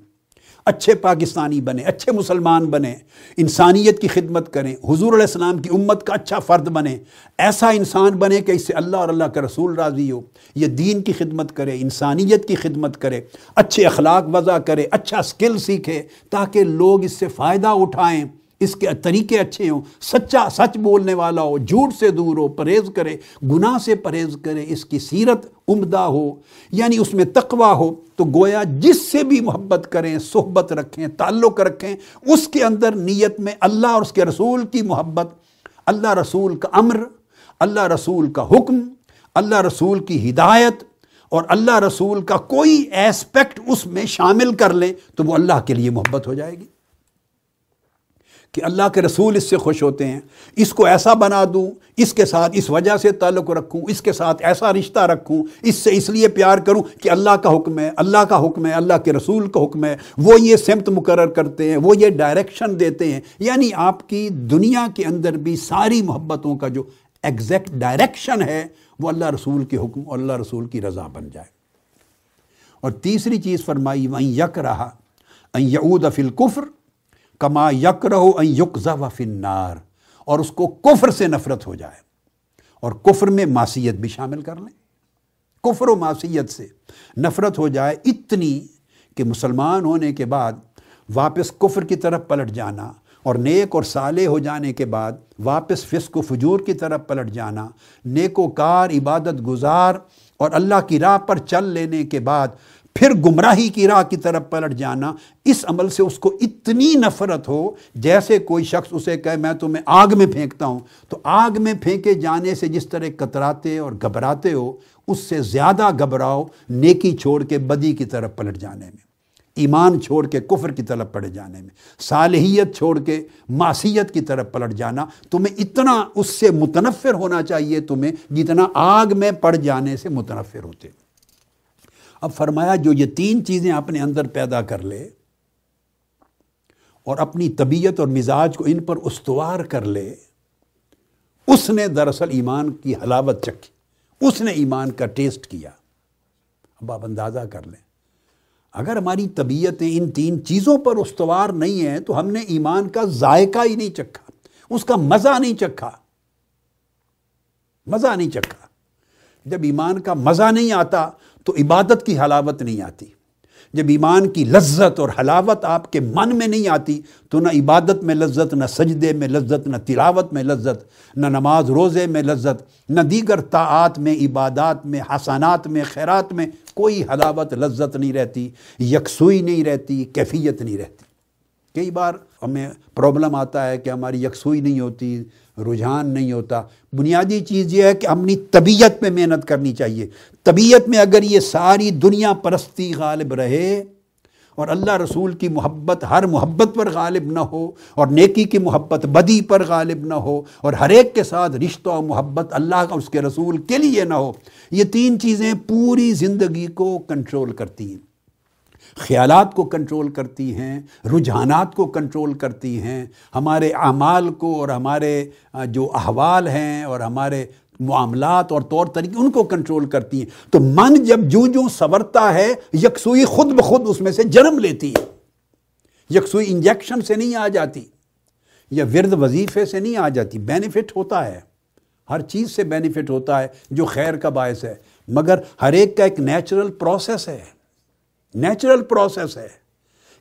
اچھے پاکستانی بنے اچھے مسلمان بنے انسانیت کی خدمت کریں، حضور علیہ السلام کی امت کا اچھا فرد بنے ایسا انسان بنے کہ اس سے اللہ اور اللہ کا رسول راضی ہو۔ یہ دین کی خدمت کرے، انسانیت کی خدمت کرے۔ اچھے اخلاق وضع کرے اچھا سکل سیکھے تاکہ لوگ اس سے فائدہ اٹھائیں۔ اس کے طریقے اچھے ہوں، سچا سچ بولنے والا ہو، جھوٹ سے دور ہو، پرہیز کرے، گناہ سے پرہیز کرے، اس کی سیرت عمدہ ہو یعنی اس میں تقوی ہو، تو گویا جس سے بھی محبت کریں، صحبت رکھیں، تعلق رکھیں، اس کے اندر نیت میں اللہ اور اس کے رسول کی محبت، اللہ رسول کا امر، اللہ رسول کا حکم، اللہ رسول کی ہدایت اور اللہ رسول کا کوئی ایسپیکٹ اس میں شامل کر لیں، تو وہ اللہ کے لیے محبت ہو جائے گی۔ کہ اللہ کے رسول اس سے خوش ہوتے ہیں، اس کو ایسا بنا دوں، اس کے ساتھ اس وجہ سے تعلق رکھوں، اس کے ساتھ ایسا رشتہ رکھوں، اس سے اس لیے پیار کروں کہ اللہ کا حکم ہے، اللہ کا حکم ہے، اللہ کے رسول کا حکم ہے۔ وہ یہ سمت مقرر کرتے ہیں، وہ یہ ڈائریکشن دیتے ہیں۔ یعنی آپ کی دنیا کے اندر بھی ساری محبتوں کا جو ایگزیکٹ ڈائریکشن ہے، وہ اللہ رسول کے حکم اور اللہ رسول کی رضا بن جائے۔ اور تیسری چیز فرمائی وہیں یک رہا یعود فی الکفر کما یک رہو و فنار اور اس کو کفر سے نفرت ہو جائے، اور کفر میں معصیت بھی شامل کر لیں۔ کفر و معصیت سے نفرت ہو جائے اتنی کہ مسلمان ہونے کے بعد واپس کفر کی طرف پلٹ جانا، اور نیک اور صالح ہو جانے کے بعد واپس فسق و فجور کی طرف پلٹ جانا نیک و کار عبادت گزار، اور اللہ کی راہ پر چل لینے کے بعد پھر گمراہی کی راہ کی طرف پلٹ جانا، اس عمل سے اس کو اتنی نفرت ہو، جیسے کوئی شخص اسے کہے، میں تمہیں آگ میں پھینکتا ہوں۔ تو آگ میں پھینکے جانے سے جس طرح کتراتے اور گھبراتے ہو، اس سے زیادہ گھبراؤ، نیکی چھوڑ کے بدی کی طرف پلٹ جانے میں۔ ایمان چھوڑ کے کفر کی طرف پڑ جانے میں۔ صالحیت چھوڑ کے معصیت کی طرف پلٹ جانا۔ تمہیں اتنا اس سے متنفر ہونا چاہیے، تمہیں جتنا آگ میں پڑ جانے سے متنفر ہوتے۔ اب فرمایا جو یہ تین چیزیں اپنے اندر پیدا کر لے اور اپنی طبیعت اور مزاج کو ان پر استوار کر لے، اس نے دراصل ایمان کی حلاوت چکھی، اس نے ایمان کا ٹیسٹ کیا۔ اب آپ اندازہ کر لیں۔ اگر ہماری طبیعتیں ان تین چیزوں پر استوار نہیں ہیں تو ہم نے ایمان کا ذائقہ ہی نہیں چکھا، اس کا مزہ نہیں چکھا۔ مزہ نہیں چکھا۔ جب ایمان کا مزہ نہیں آتا تو عبادت کی حلاوت نہیں آتی۔ جب ایمان کی لذت اور حلاوت آپ کے من میں نہیں آتی، تو نہ عبادت میں لذت، نہ سجدے میں لذت، نہ تلاوت میں لذت، نہ نماز روزے میں لذت، نہ دیگر طاعات میں، عبادات میں حسانات میں، خیرات میں کوئی حلاوت، لذت نہیں رہتی، یکسوئی نہیں رہتی، کیفیت نہیں رہتی۔ کئی بار ہمیں پرابلم آتا ہے کہ ہماری یکسوئی نہیں ہوتی رجحان نہیں ہوتا۔ بنیادی چیز یہ ہے کہ اپنی طبیعت میں محنت کرنی چاہیے۔ طبیعت میں اگر یہ ساری دنیا پرستی غالب رہے اور اللہ رسول کی محبت ہر محبت پر غالب نہ ہو اور نیکی کی محبت بدی پر غالب نہ ہو اور ہر ایک کے ساتھ رشتہ و محبت اللہ کا، اس کے رسول کے لیے نہ ہو، یہ تین چیزیں پوری زندگی کو کنٹرول کرتی ہیں۔ خیالات کو کنٹرول کرتی ہیں، رجحانات کو کنٹرول کرتی ہیں۔ ہمارے اعمال کو اور ہمارے جو احوال ہیں اور ہمارے معاملات اور طور طریقے، ان کو کنٹرول کرتی ہیں۔ تو من جب جو جو سورتا ہے، یکسوئی خود بخود اس میں سے جنم لیتی ہے۔ یکسوئی انجیکشن سے نہیں آ جاتی یا ورد وظیفے سے نہیں آ جاتی۔ بینیفٹ ہوتا ہے۔ ہر چیز سے بینیفٹ ہوتا ہے جو خیر کا باعث ہے۔ مگر ہر ایک کا ایک نیچرل پروسیس ہے۔ نیچرل پروسیس ہے۔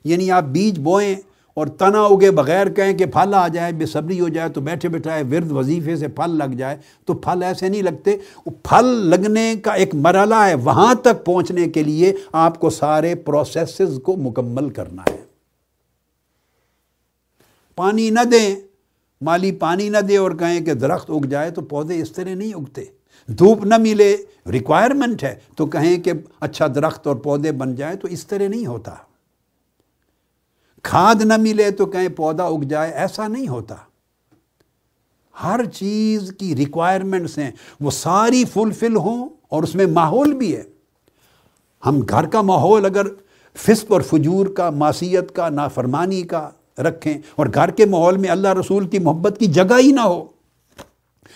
یعنی آپ بیج بوئیں اور تنا اگے بغیر کہیں کہ پھل آ جائے، بے صبری ہو جائے، تو بیٹھے بیٹھائے ورد وظیفے سے پھل لگ جائے، تو پھل ایسے نہیں لگتے۔ پھل لگنے کا ایک مرحلہ ہے وہاں تک پہنچنے کے لیے آپ کو سارے پروسیسز کو مکمل کرنا ہے۔ پانی نہ دیں، مالی پانی نہ دے اور کہیں کہ درخت اگ جائے تو پودے اس طرح نہیں اگتے۔ دھوپ نہ ملے ریکوائرمنٹ ہے۔ تو کہیں کہ اچھا درخت اور پودے بن جائیں تو اس طرح نہیں ہوتا۔ کھاد نہ ملے تو کہیں پودا اگ جائے، ایسا نہیں ہوتا۔ ہر چیز کی ریکوائرمنٹس ہیں۔ وہ ساری فلفل ہوں اور اس میں ماحول بھی ہے۔ ہم گھر کا ماحول اگر فسق اور فجور کا، معصیت کا، نافرمانی کا رکھیں اور گھر کے ماحول میں اللہ رسول کی محبت کی جگہ ہی نہ ہو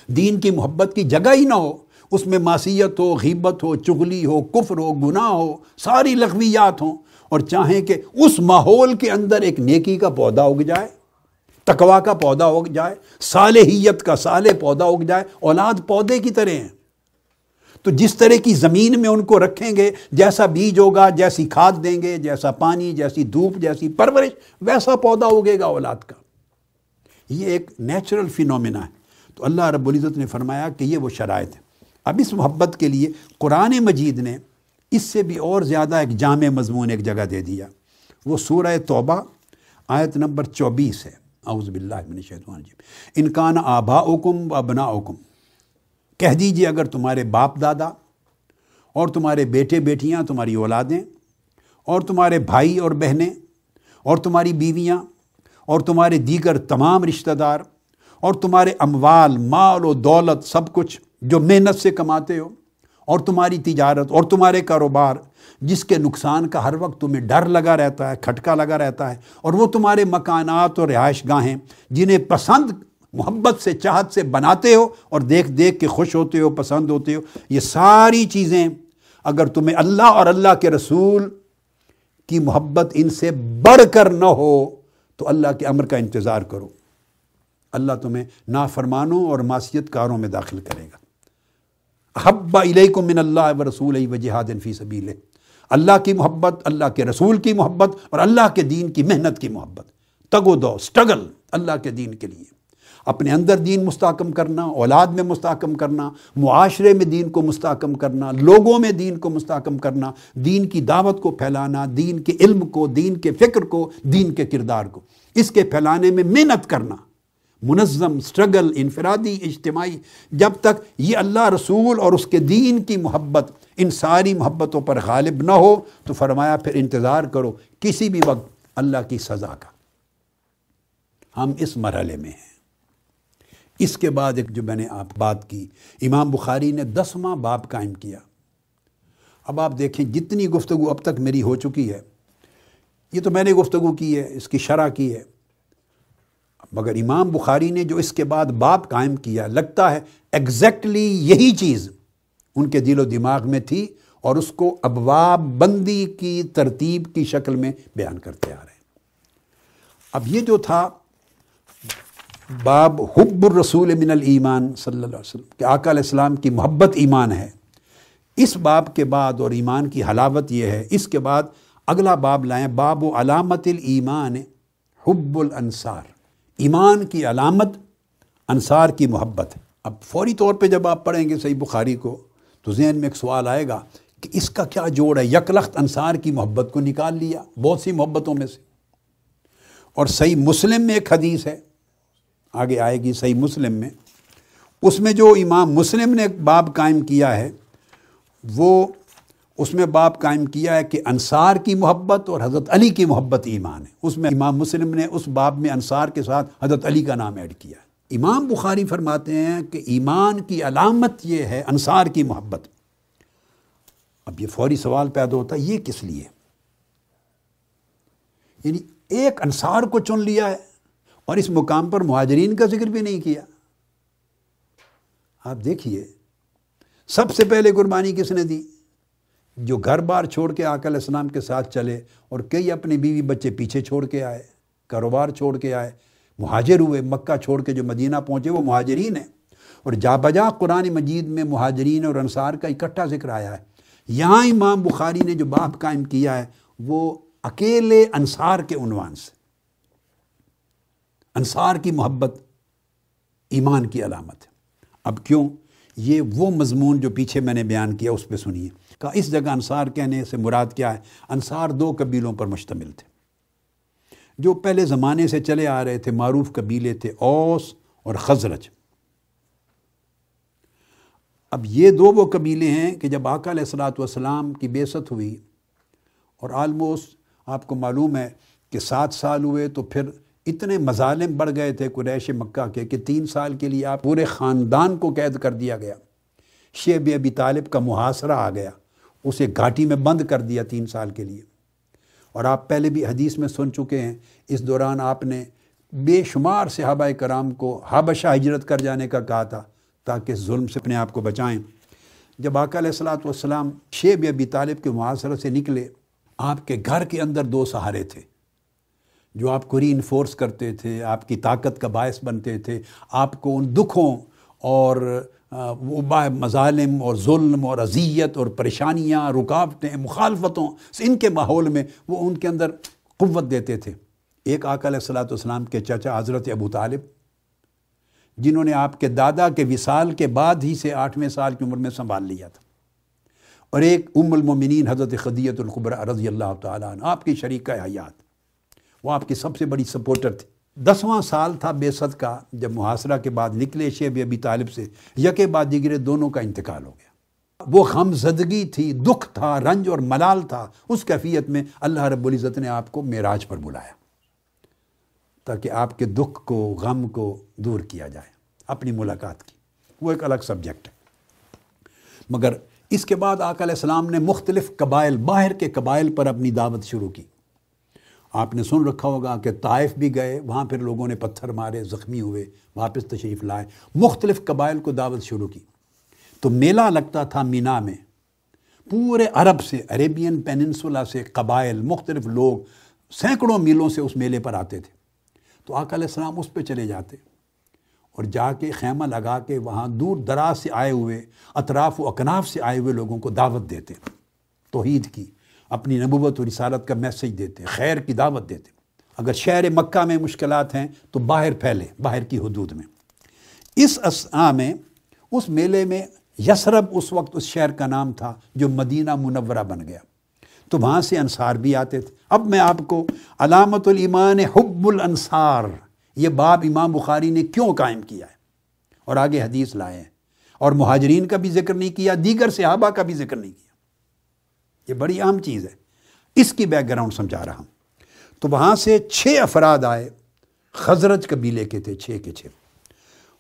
دین کی محبت کی جگہ ہی نہ ہو، اس میں معصیت ہو، غیبت ہو، چغلی ہو، کفر ہو، گناہ ہو، ساری لغویات ہوں۔ اور چاہیں کہ اس ماحول کے اندر ایک نیکی کا پودا اگ جائے تقوا کا پودا اگ جائے، صالحیت کا صالح پودا اگ جائے، اولاد پودے کی طرح ہیں۔ تو جس طرح کی زمین میں ان کو رکھیں گے، جیسا بیج ہوگا، جیسی کھاد دیں گے، جیسا پانی، جیسی دھوپ، جیسی پرورش، ویسا پودا اگے گا اولاد کا۔ یہ ایک نیچرل فینومینا ہے۔ تو اللہ رب العزت نے فرمایا کہ یہ وہ شرائط ہے اب اس محبت کے لیے قرآن مجید نے اس سے بھی اور زیادہ ایک جامع مضمون ایک جگہ دے دیا۔ وہ سورہ توبہ آیت نمبر چوبیس ہے۔ اعوذ باللہ من الشیطان الرجیم۔ انکان آبا اوکم و ابنا اوکم کہہ دیجیے اگر تمہارے باپ دادا اور تمہارے بیٹے بیٹیاں، تمہاری اولادیں اور تمہارے بھائی اور بہنیں اور تمہاری بیویاں اور تمہارے دیگر تمام رشتہ دار اور تمہارے اموال، مال و دولت سب کچھ جو محنت سے کماتے ہو، اور تمہاری تجارت اور تمہارے کاروبار، جس کے نقصان کا ہر وقت تمہیں ڈر لگا رہتا ہے، کھٹکا لگا رہتا ہے، اور وہ تمہارے مکانات اور رہائش گاہیں، جنہیں پسند، محبت سے، چاہت سے بناتے ہو اور دیکھ دیکھ کے خوش ہوتے ہو، پسند ہوتے ہو، یہ ساری چیزیں اگر تمہیں اللہ اور اللہ کے رسول کی محبت ان سے بڑھ کر نہ ہو، تو اللہ کے امر کا انتظار کرو۔ اللہ تمہیں نافرمانوں اور معصیت کاروں میں داخل کرے گا۔ حبا علیکم من اللہ و رسول و جہاد فی سبیل اللہ کی محبت، اللہ کے رسول کی محبت اور اللہ کے دین کی محنت کی محبت۔ تگ و دو، سٹرگل اللہ کے دین کے لیے۔ اپنے اندر دین مستحکم کرنا، اولاد میں مستحکم کرنا، معاشرے میں دین کو مستحکم کرنا، لوگوں میں دین کو مستحکم کرنا، دین کی دعوت کو پھیلانا، دین کے علم کو، دین کے فکر کو، دین کے کردار کو۔ اس کے پھیلانے میں محنت کرنا۔ منظم سٹرگل، انفرادی، اجتماعی، جب تک یہ اللہ رسول اور اس کے دین کی محبت ان ساری محبتوں پر غالب نہ ہو، تو فرمایا پھر انتظار کرو کسی بھی وقت اللہ کی سزا کا۔ ہم اس مرحلے میں ہیں۔ اس کے بعد ایک جو میں نے آپ بات کی، امام بخاری نے دسواں باپ قائم کیا۔ اب آپ دیکھیں جتنی گفتگو اب تک میری ہو چکی ہے، یہ تو میں نے گفتگو کی ہے، اس کی شرح کی ہے۔ مگر امام بخاری نے جو اس کے بعد باب قائم کیا، لگتا ہے ایگزیکٹلی یہی چیز ان کے دل و دماغ میں تھی اور اس کو ابواب بندی کی ترتیب کی شکل میں بیان کرتے آ رہے ہیں۔ اب یہ جو تھا، باب حب الرسول من الایمان صلی اللہ علیہ وسلم، کہ آقا علیہ السلام کی محبت ایمان ہے۔ اس باب کے بعد اور ایمان کی حلاوت یہ ہے، اس کے بعد اگلا باب لائیں، باب و علامت الایمان حب الانصار۔ ایمان کی علامت، انصار کی محبت اب فوری طور پہ جب آپ پڑھیں گے صحیح بخاری کو، تو ذہن میں ایک سوال آئے گا کہ اس کا کیا جوڑ ہے؟ یکلخت انصار کی محبت کو نکال لیا، بہت سی محبتوں میں سے۔ اور صحیح مسلم میں ایک حدیث ہے، آگے آئے گی صحیح مسلم میں۔ اس میں جو امام مسلم نے ایک باب قائم کیا ہے، وہ اس میں باب قائم کیا ہے کہ انصار کی محبت اور حضرت علی کی محبت ایمان ہے۔ اس میں امام مسلم نے اس باب میں انصار کے ساتھ حضرت علی کا نام ایڈ کیا ہے۔ امام بخاری فرماتے ہیں کہ ایمان کی علامت یہ ہے انصار کی محبت۔ اب یہ فوری سوال پیدا ہوتا ہے، یہ کس لیے؟ یعنی ایک انصار کو چن لیا ہے اور اس مقام پر مہاجرین کا ذکر بھی نہیں کیا۔ آپ دیکھیے، سب سے پہلے قربانی کس نے دی؟ جو گھر بار چھوڑ کے آکل السلام کے ساتھ چلے اور کئی اپنی بیوی بچے پیچھے چھوڑ کے آئے، کاروبار چھوڑ کے آئے، مہاجر ہوئے، مکہ چھوڑ کے جو مدینہ پہنچے، وہ مہاجرین ہیں۔ اور جا بجا قرآن مجید میں مہاجرین اور انصار کا اکٹھا ذکر آیا ہے۔ یہاں امام بخاری نے جو باب قائم کیا ہے، وہ اکیلے انصار کے عنوان سے، انصار کی محبت، ایمان کی علامت ہے۔ اب کیوں؟ یہ وہ مضمون جو پیچھے میں نے بیان کیا، اس پہ سنیے۔ کہ اس جگہ انصار کہنے سے مراد کیا ہے؟ انصار دو قبیلوں پر مشتمل تھے۔ جو پہلے زمانے سے چلے آ رہے تھے، معروف قبیلے تھے اوس اور خزرج۔ اب یہ دو وہ قبیلے ہیں کہ جب آقا علیہ السلاۃ والسلام کی بیست ہوئی اور آلموسٹ آپ کو معلوم ہے کہ سات سال ہوئے تو پھر اتنے مظالم بڑھ گئے تھے قریش مکہ کے کہ تین سال کے لیے آپ پورے خاندان کو قید کر دیا گیا۔ شیب ابی طالب کا محاصرہ آ گیا۔ اسے گھاٹی میں بند کر دیا تین سال کے لیے۔ اور آپ پہلے بھی حدیث میں سن چکے ہیں، اس دوران آپ نے بے شمار صحابہ کرام کو حابشہ ہجرت کر جانے کا کہا تھا تاکہ ظلم سے اپنے آپ کو بچائیں۔ جب آقا علیہ السلاۃ والسلام شیب ابی طالب کے محاصرہ سے نکلے، آپ کے گھر کے اندر دو سہارے تھے۔ جو آپ کو ری انفورس کرتے تھے، آپ کی طاقت کا باعث بنتے تھے، آپ کو ان دکھوں اور وبا مظالم اور ظلم اور اذیت اور پریشانیاں، رکاوٹیں، مخالفتوں ان کے ماحول میں وہ ان کے اندر قوت دیتے تھے۔ ایک آقا علیہ السلاۃ والسلام کے چچا حضرت ابو طالب، جنہوں نے آپ کے دادا کے وصال کے بعد ہی سے آٹھویں سال کی عمر میں سنبھال لیا تھا۔ اور ایک ام المومنین حضرت خدیت القبر رضی اللہ تعالیٰ عنہ، آپ کی شریکہ حیات۔ وہ آپ کی سب سے بڑی سپورٹر تھی دسواں سال تھا بے صد کا جب محاصرہ کے بعد نکلے شیب ابی طالب سے، یکے بعد دیگرے دونوں کا انتقال ہو گیا۔ وہ غم زدگی تھی، دکھ تھا، رنج اور ملال تھا۔ اس کیفیت میں اللہ رب العزت نے آپ کو معراج پر بلایا۔ تاکہ آپ کے دکھ کو، غم کو دور کیا جائے۔ اپنی ملاقات کی۔ وہ ایک الگ سبجیکٹ ہے۔ مگر اس کے بعد آقا علیہ السلام نے مختلف قبائل، باہر کے قبائل پر اپنی دعوت شروع کی۔ آپ نے سن رکھا ہوگا کہ طائف بھی گئے، وہاں پھر لوگوں نے پتھر مارے، زخمی ہوئے، واپس تشریف لائے، مختلف قبائل کو دعوت شروع کی۔ تو میلہ لگتا تھا مینا میں۔ پورے عرب سے عریبین پیننسولا سے قبائل، مختلف لوگ سینکڑوں میلوں سے اس میلے پر آتے تھے۔ تو آقا علیہ السلام اس پہ چلے جاتے۔ اور جا کے خیمہ لگا کے وہاں دور دراز سے آئے ہوئے، اطراف و اکناف سے آئے ہوئے لوگوں کو دعوت دیتے۔ توحید کی۔ اپنی نبوت و رسالت کا میسج دیتے خیر کی دعوت دیتے اگر شہر مکہ میں مشکلات ہیں تو باہر پھیلے باہر کی حدود میں۔ اس اسا میں، اس میلے میں یسرب اس وقت اس شہر کا نام تھا جو مدینہ منورہ بن گیا۔ تو وہاں سے انصار بھی آتے تھے۔ اب میں آپ کو علامت الایمان حب الانصار، یہ باب امام بخاری نے کیوں قائم کیا ہے؟ اور آگے حدیث لائے ہیں۔ اور مہاجرین کا بھی ذکر نہیں کیا، دیگر صحابہ کا بھی ذکر نہیں کیا۔ یہ بڑی اہم چیز ہے۔ اس کی بیک گراؤنڈ سمجھا رہا ہوں۔ تو وہاں سے چھ افراد آئے خزرج قبیلے کے تھے، چھ کے چھ۔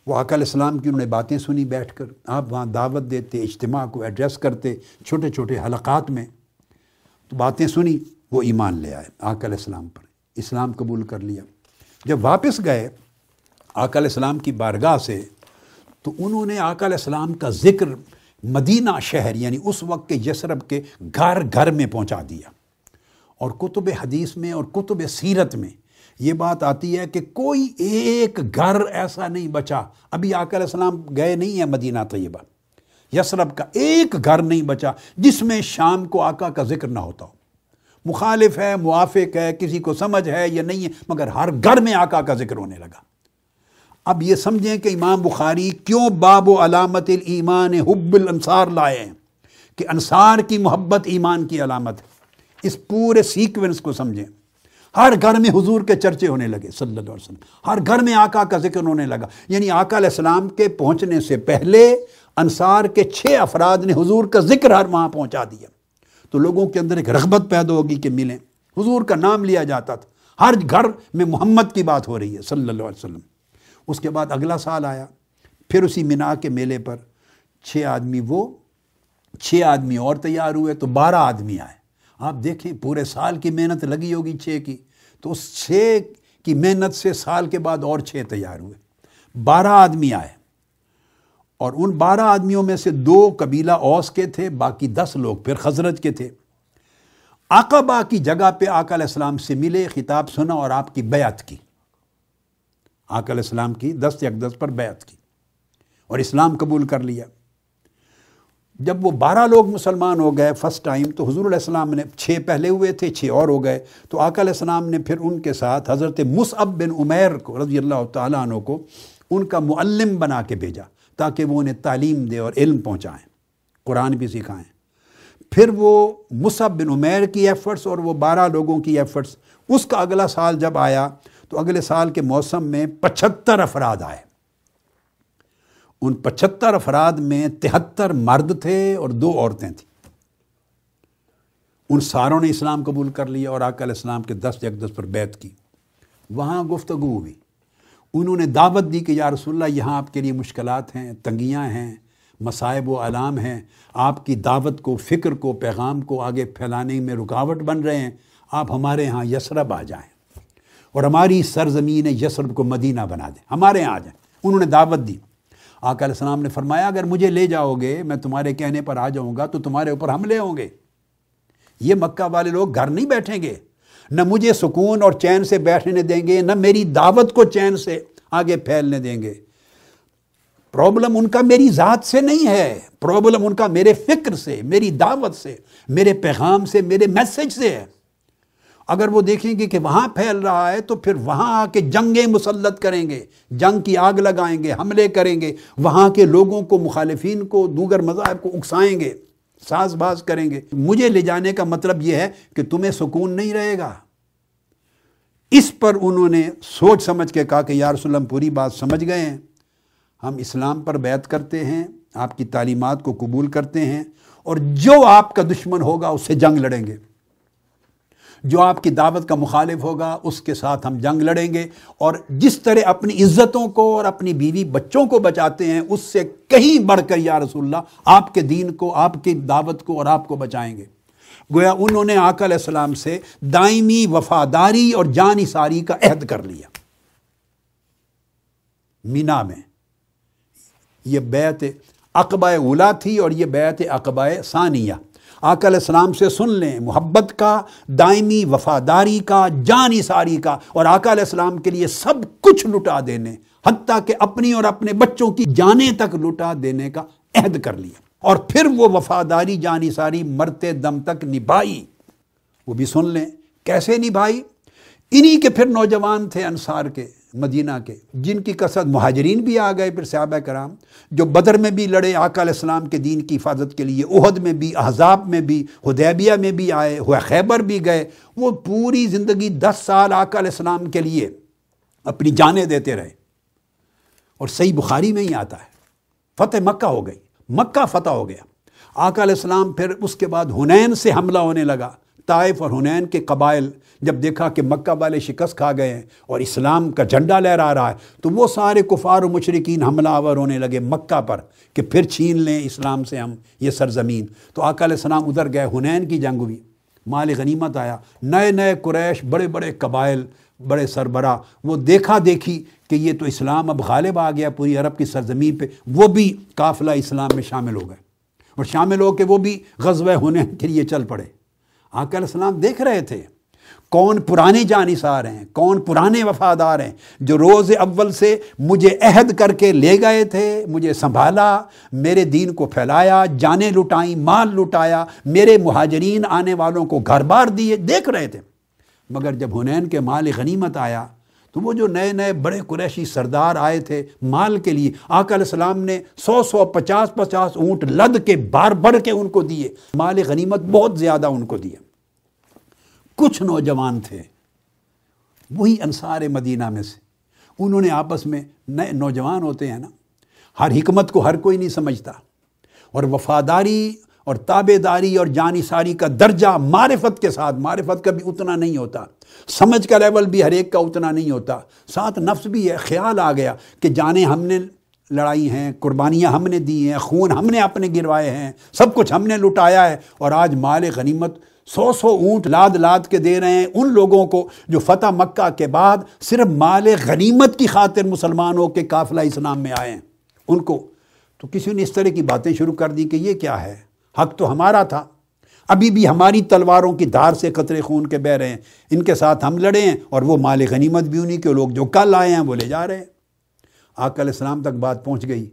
وہ آقا علیہ السلام کی انہوں نے باتیں سنی بیٹھ کر۔ آپ وہاں دعوت دیتے، اجتماع کو ایڈریس کرتے، چھوٹے چھوٹے حلقات میں۔ تو باتیں سنی، وہ ایمان لے آئے آقا علیہ السلام پر۔ اسلام قبول کر لیا۔ جب واپس گئے آقا علیہ السلام کی بارگاہ سے، تو انہوں نے آقا علیہ السلام کا ذکر مدینہ شہر یعنی اس وقت کے یسرب کے گھر گھر میں پہنچا دیا۔ اور کتب حدیث میں اور کتب سیرت میں یہ بات آتی ہے کہ کوئی ایک گھر ایسا نہیں بچا۔ ابھی آقا علیہ السلام گئے نہیں ہیں مدینہ طیبہ۔ یسرب کا ایک گھر نہیں بچا جس میں شام کو آقا کا ذکر نہ ہوتا ہو۔ مخالف ہے، موافق ہے، کسی کو سمجھ ہے یا نہیں ہے، مگر ہر گھر میں آقا کا ذکر ہونے لگا۔ اب یہ سمجھیں کہ امام بخاری کیوں باب و علامت الایمان حب الانصار لائے ہیں؟ کہ انصار کی محبت ایمان کی علامت ہے۔ اس پورے سیکوینس کو سمجھیں۔ ہر گھر میں حضور کے چرچے ہونے لگے، صلی اللہ علیہ وسلم۔ ہر گھر میں آقا کا ذکر ہونے لگا۔ یعنی آقا علیہ السلام کے پہنچنے سے پہلے انصار کے چھ افراد نے حضور کا ذکر ہر وہاں پہنچا دیا۔ تو لوگوں کے اندر ایک رغبت پیدا ہوگی کہ ملیں۔ حضور کا نام لیا جاتا تھا۔ ہر گھر میں محمد کی بات ہو رہی ہے، صلی اللہ علیہ وسلم۔ اس کے بعد اگلا سال آیا۔ پھر اسی منا کے میلے پر چھ آدمی، وہ چھ آدمی اور تیار ہوئے تو بارہ آدمی آئے۔ آپ دیکھیں، پورے سال کی محنت لگی ہوگی چھ کی۔ تو اس چھ کی محنت سے سال کے بعد اور چھ تیار ہوئے۔ بارہ آدمی آئے۔ اور ان بارہ آدمیوں میں سے دو قبیلہ اوس کے تھے، باقی دس لوگ پھر خزرت کے تھے۔ آقابہ کی جگہ پہ آقا علیہ السلام سے ملے، خطاب سنا اور آپ کی بیعت کی۔ آقا علیہ السلام کی دس اقدس پر بیعت کی اور اسلام قبول کر لیا۔ جب وہ بارہ لوگ مسلمان ہو گئے فرسٹ ٹائم تو حضور علیہ السلام نے چھ پہلے ہوئے تھے، چھ اور ہو گئے۔ تو آقا علیہ السلام نے پھر ان کے ساتھ حضرت مصعب بن عمیر کو رضی اللہ تعالیٰ عنہ کو ان کا معلم بنا کے بھیجا تاکہ وہ انہیں تعلیم دے اور علم پہنچائیں، قرآن بھی سکھائیں۔ پھر وہ مصعب بن عمیر کی ایفرٹس اور وہ بارہ لوگوں کی ایفرٹس اس کا اگلا سال جب آیا تو اگلے سال کے موسم میں پچھتر افراد آئے۔ ان پچھتر افراد میں تہتر مرد تھے اور دو عورتیں تھیں۔ ان ساروں نے اسلام قبول کر لیا اور آقا علیہ السلام کے دس یکدس پر بیت کی۔ وہاں گفتگو ہوئی۔ انہوں نے دعوت دی کہ یا رسول اللہ، یہاں آپ کے لیے مشکلات ہیں، تنگیاں ہیں، مصائب و علام ہیں۔ آپ کی دعوت کو، فکر کو، پیغام کو آگے پھیلانے میں رکاوٹ بن رہے ہیں۔ آپ ہمارے ہاں یسرب آ جائیں۔ اور ہماری سرزمین یسرب کو مدینہ بنا دیں ہمارے یہاں آ جائیں۔ انہوں نے دعوت دی۔ آقا علیہ السلام نے فرمایا، اگر مجھے لے جاؤ گے، میں تمہارے کہنے پر آ جاؤں گا، تو تمہارے اوپر حملے ہوں گے۔ یہ مکہ والے لوگ گھر نہیں بیٹھیں گے۔ نہ مجھے سکون اور چین سے بیٹھنے دیں گے، نہ میری دعوت کو چین سے آگے پھیلنے دیں گے۔ پرابلم ان کا میری ذات سے نہیں ہے۔ پرابلم ان کا میرے فکر سے، میری دعوت سے، میرے پیغام سے، میرے میسج سے ہے۔ اگر وہ دیکھیں گے کہ وہاں پھیل رہا ہے تو پھر وہاں آ کے جنگیں مسلط کریں گے، جنگ کی آگ لگائیں گے، حملے کریں گے، وہاں کے لوگوں کو، مخالفین کو دوگر مذاہب کو اکسائیں گے، ساز باز کریں گے۔ مجھے لے جانے کا مطلب یہ ہے کہ تمہیں سکون نہیں رہے گا۔ اس پر انہوں نے سوچ سمجھ کے کہا کہ یا رسول اللہ پوری بات سمجھ گئے ہیں۔ ہم اسلام پر بیعت کرتے ہیں، آپ کی تعلیمات کو قبول کرتے ہیں اور جو آپ کا دشمن ہوگا اس سے جنگ لڑیں گے۔ جو آپ کی دعوت کا مخالف ہوگا، اس کے ساتھ ہم جنگ لڑیں گے۔ اور جس طرح اپنی عزتوں کو اور اپنی بیوی بچوں کو بچاتے ہیں، اس سے کہیں بڑھ کر یا رسول اللہ، آپ کے دین کو، آپ کی دعوت کو اور آپ کو بچائیں گے۔ گویا انہوں نے آقا علیہ السلام سے دائمی وفاداری اور جان ساری کا عہد کر لیا۔ مینا میں یہ بیعت اقبائے اولا تھی اور یہ بیعت اقبائے ثانیہ۔ آقا علیہ السلام سے سن لیں، محبت کا، دائمی وفاداری کا جان ساری کا، اور آقا علیہ السلام کے لیے سب کچھ لٹا دینے، حتیٰ کہ اپنی اور اپنے بچوں کی جانیں تک لٹا دینے کا عہد کر لیا۔ اور پھر وہ وفاداری، جانی ساری، مرتے دم تک نبھائی۔ وہ بھی سن لیں، کیسے نبھائی؟ انہی کے پھر نوجوان تھے انصار کے۔ مدینہ کے، جن کی کثرت مہاجرین بھی آ گئے پھر صحابہ کرام، جو بدر میں بھی لڑے، آقا علیہ السلام کے دین کی حفاظت کے لیے عہد میں بھی، احزاب میں بھی، حدیبیہ میں بھی آئے ہوئے خیبر بھی گئے، وہ پوری زندگی دس سال آقا علیہ السلام کے لیے اپنی جانیں دیتے رہے۔ اور صحیح بخاری میں ہی آتا ہے۔ فتح مکہ ہو گئی، مکہ فتح ہو گیا۔ آقا علیہ السلام پھر اس کے بعد ہنین سے حملہ ہونے لگا۔ طائف اور ہنین کے قبائل جب دیکھا کہ مکہ والے شکست کھا گئے ہیں اور اسلام کا جھنڈا لہرا رہا ہے، تو وہ سارے کفار و مشرقین حملہ آور ہونے لگے مکہ پر کہ پھر چھین لیں اسلام سے ہم یہ سرزمین۔ تو آقا علیہ السلام ادھر گئے ہنین کی جنگ ہوئی۔ مال غنیمت آیا۔ نئے نئے قریش، بڑے بڑے قبائل، بڑے سربراہ، وہ دیکھا دیکھی کہ یہ تو اسلام اب غالب آ گیا، پوری عرب کی سرزمین پہ وہ بھی قافلہ اسلام میں شامل ہو گئے۔ اور شامل ہو کے وہ بھی غزوہ ہونے کے لیے چل پڑے۔ آقا علیہ السلام دیکھ رہے تھے کون پرانے جانصار ہیں، کون پرانے وفادار ہیں جو روز اول سے مجھے عہد کر کے لے گئے تھے، مجھے سنبھالا، میرے دین کو پھیلایا، جانیں لٹائیں، مال لٹایا، میرے مہاجرین آنے والوں کو گھر بار دیے، دیکھ رہے تھے۔ مگر جب ہنین کے مال غنیمت آیا تو وہ جو نئے نئے بڑے قریشی سردار آئے تھے مال کے لیے، آقا علیہ السلام نے سو سو پچاس پچاس اونٹ لد کے بار بڑھ کے ان کو دیے، مال غنیمت بہت زیادہ ان کو دیے۔ کچھ نوجوان تھے، وہی انصار مدینہ میں سے۔ انہوں نے آپس میں نئے نوجوان ہوتے ہیں نا، ہر حکمت کو ہر کوئی نہیں سمجھتا۔ اور وفاداری اور تابے داری اور جانی ساری کا درجہ معرفت کے ساتھ، معرفت کا بھی اتنا نہیں ہوتا۔ سمجھ کا لیول بھی ہر ایک کا اتنا نہیں ہوتا۔ ساتھ نفس بھی ہے، خیال آ گیا کہ جانے ہم نے لڑائی ہیں، قربانیاں ہم نے دی ہیں، خون ہم نے اپنے گروائے ہیں، سب کچھ ہم نے لٹایا ہے اور آج مال غنیمت سو سو اونٹ لاد لاد کے دے رہے ہیں ان لوگوں کو جو فتح مکہ کے بعد صرف مال غنیمت کی خاطر مسلمان ہو کے قافلہ اسلام میں آئے ہیں۔ ان کو تو کسی نے اس طرح کی باتیں شروع کر دی کہ یہ کیا ہے؟ حق تو ہمارا تھا۔ ابھی بھی ہماری تلواروں کی دھار سے قطرے خون کے بہ رہے ہیں۔ ان کے ساتھ ہم لڑے ہیں اور وہ مال غنیمت بھی انہیں کے، لوگ جو کل آئے ہیں وہ لے جا رہے ہیں۔ آقا علیہ السلام تک بات پہنچ گئی۔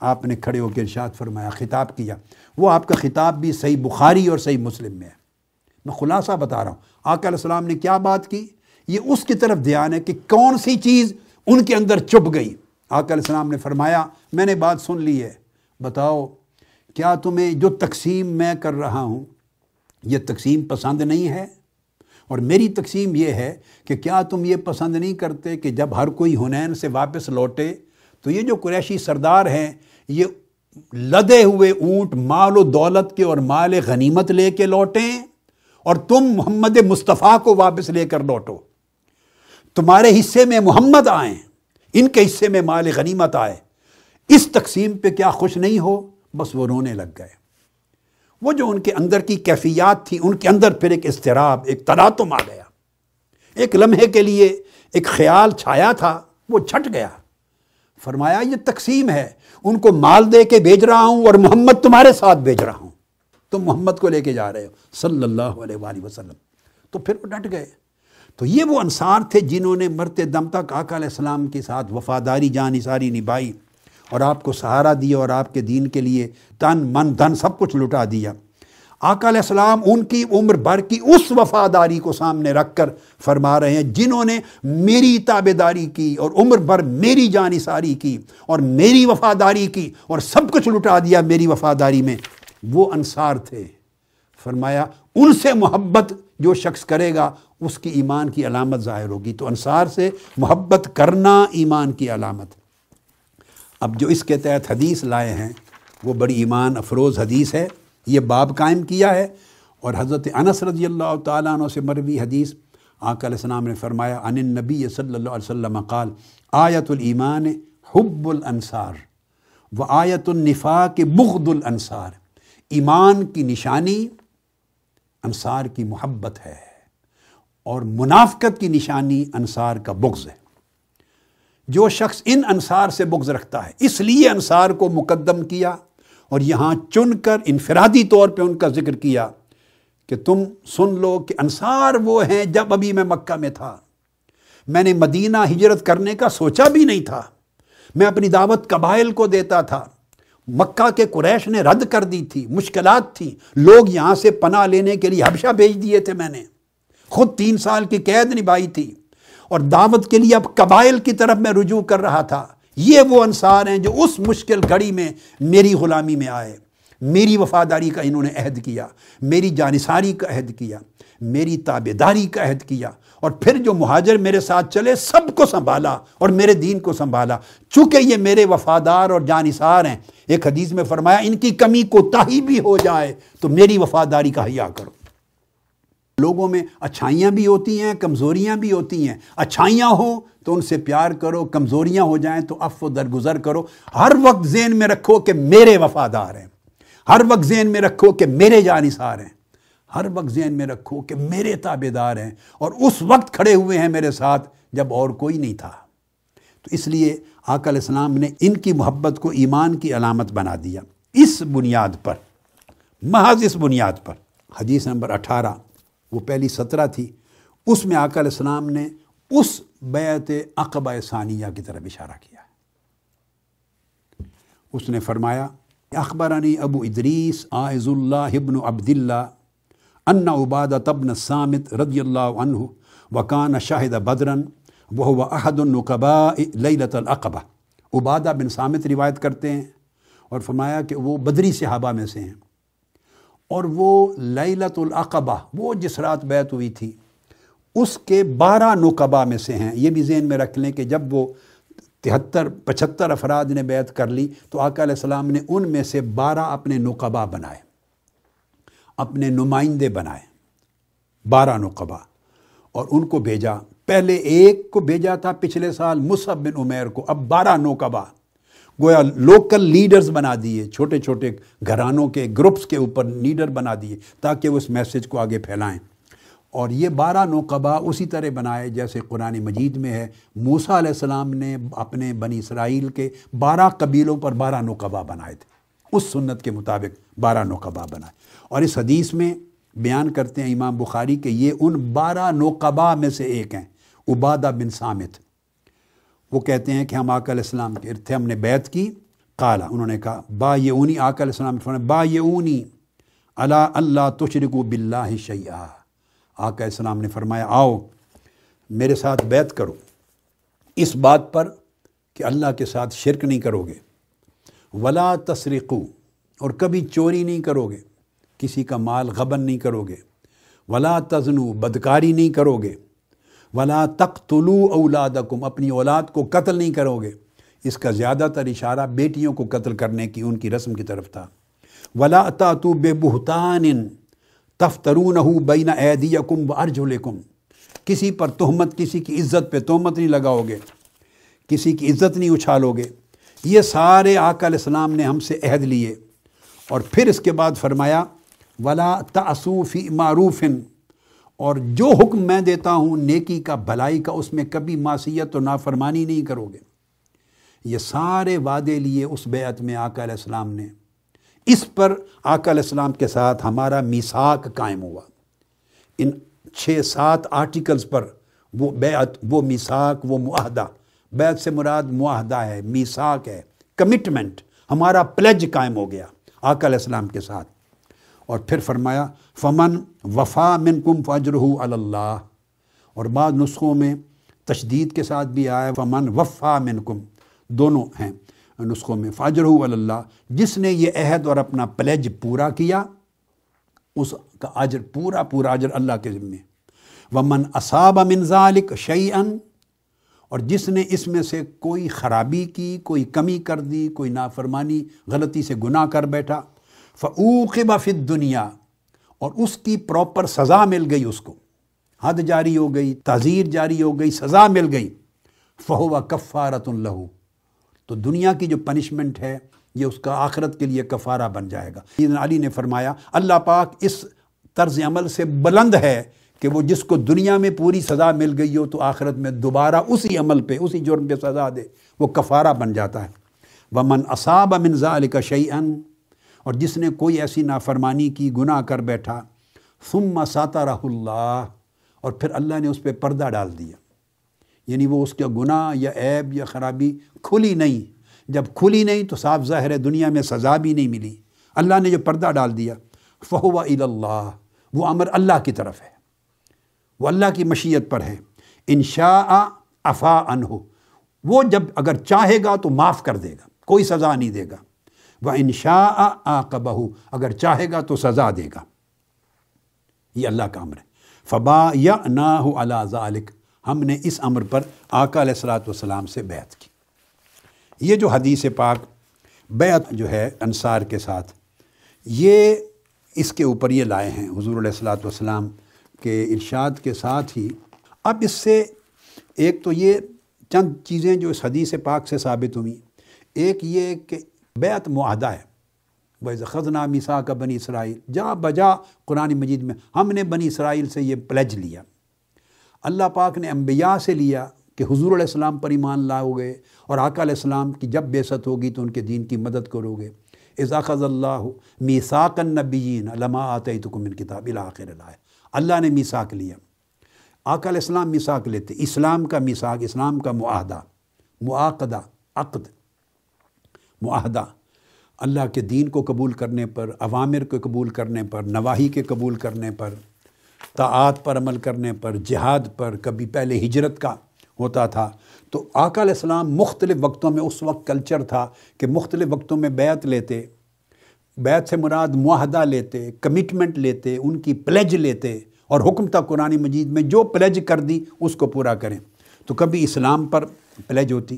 آپ نے کھڑے ہو کے ارشاد فرمایا، خطاب کیا۔ وہ آپ کا خطاب بھی صحیح بخاری اور صحیح مسلم میں ہے۔ میں خلاصہ بتا رہا ہوں، آقا علیہ السلام نے کیا بات کی؟ یہ اس کی طرف دھیان ہے کہ کون سی چیز ان کے اندر چپ گئی۔ آقا علیہ السلام نے فرمایا، میں نے بات سن لی ہے۔ بتاؤ کیا تمہیں جو تقسیم میں کر رہا ہوں، یہ تقسیم پسند نہیں ہے؟ اور میری تقسیم یہ ہے کہ کیا تم یہ پسند نہیں کرتے کہ جب ہر کوئی ہنین سے واپس لوٹے؟ تو یہ جو قریشی سردار ہیں، یہ لدے ہوئے اونٹ مال و دولت کے اور مال غنیمت لے کے لوٹیں اور تم محمد مصطفیٰ کو واپس لے کر لوٹو۔ تمہارے حصے میں محمد آئیں، ان کے حصے میں مال غنیمت آئے۔ اس تقسیم پہ کیا خوش نہیں ہو؟ بس وہ رونے لگ گئے۔ وہ جو ان کے اندر کی کیفیات تھی، ان کے اندر پھر ایک اضطراب، ایک تراتم آ گیا۔ ایک لمحے کے لیے ایک خیال چھایا تھا، وہ چھٹ گیا۔ فرمایا، یہ تقسیم ہے۔ ان کو مال دے کے بھیج رہا ہوں اور محمد تمہارے ساتھ بھیج رہا ہوں۔ تم محمد کو لے کے جا رہے ہو، صلی اللہ علیہ وآلہ وسلم۔ تو پھر وہ ڈٹ گئے۔ تو یہ وہ انصار تھے جنہوں نے مرتے دم تک آقا علیہ السلام کے ساتھ وفاداری، جان ساری نبھائی۔ اور آپ کو سہارا دیا اور آپ کے دین کے لیے تن من دھن سب کچھ لٹا دیا۔ آقا علیہ السلام ان کی عمر بھر کی اس وفاداری کو سامنے رکھ کر فرما رہے ہیں جنہوں نے میری تابے داری کی اور عمر بھر میری جانی ساری کی اور میری وفاداری کی اور سب کچھ لٹا دیا میری وفاداری میں۔ وہ انصار تھے۔ فرمایا، ان سے محبت جو شخص کرے گا، اس کی ایمان کی علامت ظاہر ہوگی۔ تو انصار سے محبت کرنا ایمان کی علامت۔ اب جو اس کے تحت حدیث لائے ہیں، وہ بڑی ایمان افروز حدیث ہے۔ یہ باب قائم کیا ہے۔ اور حضرت انس رضی اللہ تعالیٰ عنہ سے مروی حدیث، آقا علیہ السلام نے فرمایا ان النبی صلی اللہ علیہ وسلم قال، آیت الایمان حب الانصار و آیت النفاق بغض الانصار۔ ایمان کی نشانی انصار کی محبت ہے اور منافقت کی نشانی انصار کا بغض ہے۔ جو شخص ان انصار سے بغض رکھتا ہے، اس لیے انصار کو مقدم کیا اور یہاں چن کر انفرادی طور پہ ان کا ذکر کیا کہ تم سن لو کہ انصار وہ ہیں جب ابھی میں مکہ میں تھا۔ میں نے مدینہ ہجرت کرنے کا سوچا بھی نہیں تھا۔ میں اپنی دعوت قبائل کو دیتا تھا۔ مکہ کے قریش نے رد کر دی تھی، مشکلات تھیں۔ لوگ یہاں سے پناہ لینے کے لیے حبشہ بھیج دیے تھے میں نے۔ خود تین سال کی قید نبھائی تھی۔ اور دعوت کے لیے اب قبائل کی طرف میں رجوع کر رہا تھا۔ یہ وہ انصار ہیں جو اس مشکل گھڑی میں میری غلامی میں آئے۔ میری وفاداری کا انہوں نے عہد کیا، میری جانساری کا عہد کیا، میری تابے داری کا عہد کیا۔ اور پھر جو مہاجر میرے ساتھ چلے، سب کو سنبھالا اور میرے دین کو سنبھالا۔ چونکہ یہ میرے وفادار اور جانسار ہیں، ایک حدیث میں فرمایا، ان کی کمی کو تاہی بھی ہو جائے تو میری وفاداری کا حیا کرو۔ لوگوں میں اچھائیاں بھی ہوتی ہیں، کمزوریاں بھی ہوتی ہیں۔ اچھائیاں ہوں تو ان سے پیار کرو، کمزوریاں ہو جائیں تو اف و درگزر کرو۔ ہر وقت ذہن میں رکھو کہ میرے وفادار ہیں۔ ہر وقت ذہن میں رکھو کہ میرے جانصار ہیں۔ ہر وقت ذہن میں رکھو کہ میرے تابے دار ہیں۔ اور اس وقت کھڑے ہوئے ہیں میرے ساتھ جب اور کوئی نہیں تھا۔ تو اس لیے آقا علیہ السلام نے ان کی محبت کو ایمان کی علامت بنا دیا۔ اس بنیاد پر، محض اس بنیاد پر، حدیث نمبر اٹھارہ۔ وہ پہلی سترہ تھی، اس میں آقا علیہ السلام نے اس بیعت اقبہ ثانیہ کی طرف اشارہ کیا۔ اس نے فرمایا اخبرانی ابو ادریس آئز اللہ ابن عبد اللہ ان عبادہ تبن سامت رضی اللہ عنہ وکان شاہد بدرن وہ احد النقبا لیلت العقبہ۔ عبادہ بن سامت روایت کرتے ہیں اور فرمایا کہ وہ بدری صحابہ میں سے ہیں۔ اور وہ لیلت العقبہ وہ جس رات بیت ہوئی تھی، اس کے بارہ نقبہ میں سے ہیں۔ یہ بھی ذہن میں رکھ لیں کہ جب وہ تہتر پچہتر افراد نے بیعت کر لی، تو آقا علیہ السلام نے ان میں سے بارہ اپنے نقبہ بنائے، اپنے نمائندے بنائے، بارہ نقبہ اور ان کو بھیجا۔ پہلے ایک کو بھیجا تھا، پچھلے سال مصحب بن عمیر کو، اب بارہ نوکبہ گویا لوکل لیڈرز بنا دیے، چھوٹے چھوٹے گھرانوں کے گروپس کے اوپر لیڈر بنا دیے تاکہ وہ اس میسج کو آگے پھیلائیں۔ اور یہ بارہ نوقبہ اسی طرح بنائے جیسے قرآن مجید میں ہے۔ موسیٰ علیہ السلام نے اپنے بنی اسرائیل کے بارہ قبیلوں پر بارہ نوقبہ بنائے تھے۔ اس سنت کے مطابق بارہ نوقبہ بنائے۔ اور اس حدیث میں بیان کرتے ہیں امام بخاری کہ یہ ان بارہ نوقبہ میں سے ایک ہیں، عبادہ بن سامت۔ وہ کہتے ہیں کہ ہم آقا علیہ السلام کے تھے، ہم نے بیعت کی۔ قالا انہوں نے کہا با یہ اونی آقا علیہ السلام با یہ اونی اللہ اللہ تشرک بلّہ شیعہ آقا السلام نے فرمایا، آؤ میرے ساتھ بیت کرو۔ اس بات پر کہ اللہ کے ساتھ شرک نہیں کرو گے ولا تسرقو، اور کبھی چوری نہیں کرو گے کسی کا مال غبن نہیں کرو گے ولا تزنو، بدکاری نہیں کرو گے ولا تقتلو اولادکم اپنی اولاد کو قتل نہیں کرو گے۔ اس کا زیادہ تر اشارہ بیٹیوں کو قتل کرنے کی، ان کی رسم کی طرف تھا۔ ولا تاتو بے بہتان تفترون بین ایدیکم و ارجلکم کسی پر تہمت، کسی کی عزت پہ تہمت نہیں لگاؤ گے۔ کسی کی عزت نہیں اچھالو گے۔ یہ سارے آقا علیہ السلام نے ہم سے عہد لیے۔ اور پھر اس کے بعد فرمایا، ولا تعصوفی معروف اور جو حکم میں دیتا ہوں، نیکی کا، بھلائی کا، اس میں کبھی معصیت و نافرمانی نہیں کرو گے۔ یہ سارے وعدے لیے اس بیعت میں آقا علیہ السلام نے۔ اس پر آقا علیہ السلام کے ساتھ ہمارا میساک قائم ہوا۔ ان چھ سات آرٹیکلز پر وہ بیعت، وہ میساک وہ معاہدہ۔ بیعت سے مراد معاہدہ ہے میساک ہے کمٹمنٹ ہمارا پلیج قائم ہو گیا آقا علیہ السلام کے ساتھ۔ اور پھر فرمایا، فمن وفا من کم فجر اللہ اور بعض نسخوں میں تشدید کے ساتھ بھی آیا فمن وفا من کم دونوں ہیں نسخوں میں فاجر اللہ جس نے یہ عہد اور اپنا پلیج پورا کیا، اس کا اجر، پورا پورا اجر اللہ کے ذمے۔ ومن اصاب من ذالک شعین اور جس نے اس میں سے کوئی خرابی کی، کوئی کمی کر دی، کوئی نافرمانی، غلطی سے گناہ کر بیٹھا فعوقب فت دنیا اور اس کی پراپر سزا مل گئی اس کو۔ حد جاری ہو گئی تعزیر جاری ہو گئی، سزا مل گئی۔ فہو کفارت اللہ تو دنیا کی جو پنشمنٹ ہے، یہ اس کا آخرت کے لیے کفارہ بن جائے گا۔ علی نے فرمایا، اللہ پاک اس طرز عمل سے بلند ہے کہ وہ جس کو دنیا میں پوری سزا مل گئی ہو، تو آخرت میں دوبارہ اسی عمل پہ، اسی جرم پہ سزا دے، وہ کفارہ بن جاتا ہے۔ ومن اصاب منظا علی کا اور جس نے کوئی ایسی نافرمانی کی، گناہ کر بیٹھا، ثم ساتا رہ اللہ، اور پھر اللہ نے اس پہ پردہ ڈال دیا۔ یعنی وہ اس کا گناہ یا عیب یا خرابی کھلی نہیں۔ جب کھلی نہیں تو صاف ظاہر ہے، دنیا میں سزا بھی نہیں ملی۔ اللہ نے جو پردہ ڈال دیا، فہو اللہ، وہ امر اللہ کی طرف ہے۔ وہ اللہ کی مشیت پر ہے۔ انشاء افا انہو وہ جب اگر چاہے گا تو معاف کر دے گا، کوئی سزا نہیں دے گا۔ وہ انشاء آ اگر چاہے گا تو سزا دے گا۔ یہ اللہ کا امر ہے۔ فبا یا نا ہو ذالک ہم نے اس امر پر آقا علیہ السلاۃ والسلام سے بیعت کی۔ یہ جو حدیث پاک، بیعت جو ہے انصار کے ساتھ، یہ اس کے اوپر یہ لائے ہیں حضور علیہ السلاۃ والسلام کے ارشاد کے ساتھ ہی۔ اب اس سے ایک تو یہ چند چیزیں جو اس حدیث پاک سے ثابت ہوئیں۔ ایک یہ کہ بیعت معاہدہ ہے۔ وہ خزنہ مسا کا بنی اسرائیل جا بجا قرآن مجید میں ہم نے بنی اسرائیل سے یہ پلج لیا۔ اللہ پاک نے انبیاء سے لیا کہ حضور علیہ السلام پر ایمان لاؤ گے اور آقا علیہ السلام کی جب بیست ہوگی تو ان کے دین کی مدد کرو گے اضاخذ اللہ میساک النبیین علما آتے تو کمن کتاب الآخر اللہ اللہ نے میساک لیا۔ آقا علیہ السلام میساک لیتے۔ اسلام کا میساک اسلام کا معاہدہ، معاقدہ، عقد۔ معاہدہ۔ اللہ کے دین کو قبول کرنے پر، عوامر کو قبول کرنے پر، نواحی کے قبول کرنے پر، طاعات پر عمل کرنے پر، جہاد پر کبھی پہلے ہجرت کا ہوتا تھا۔ تو آقا علیہ السلام مختلف وقتوں میں، اس وقت کلچر تھا کہ مختلف وقتوں میں بیعت لیتے، بیعت سے مراد معاہدہ لیتے کمٹمنٹ لیتے، ان کی پلیج لیتے اور حکم تھا قرآن مجید میں، جو پلیج کر دی، اس کو پورا کریں۔ تو کبھی اسلام پر پلیج ہوتی۔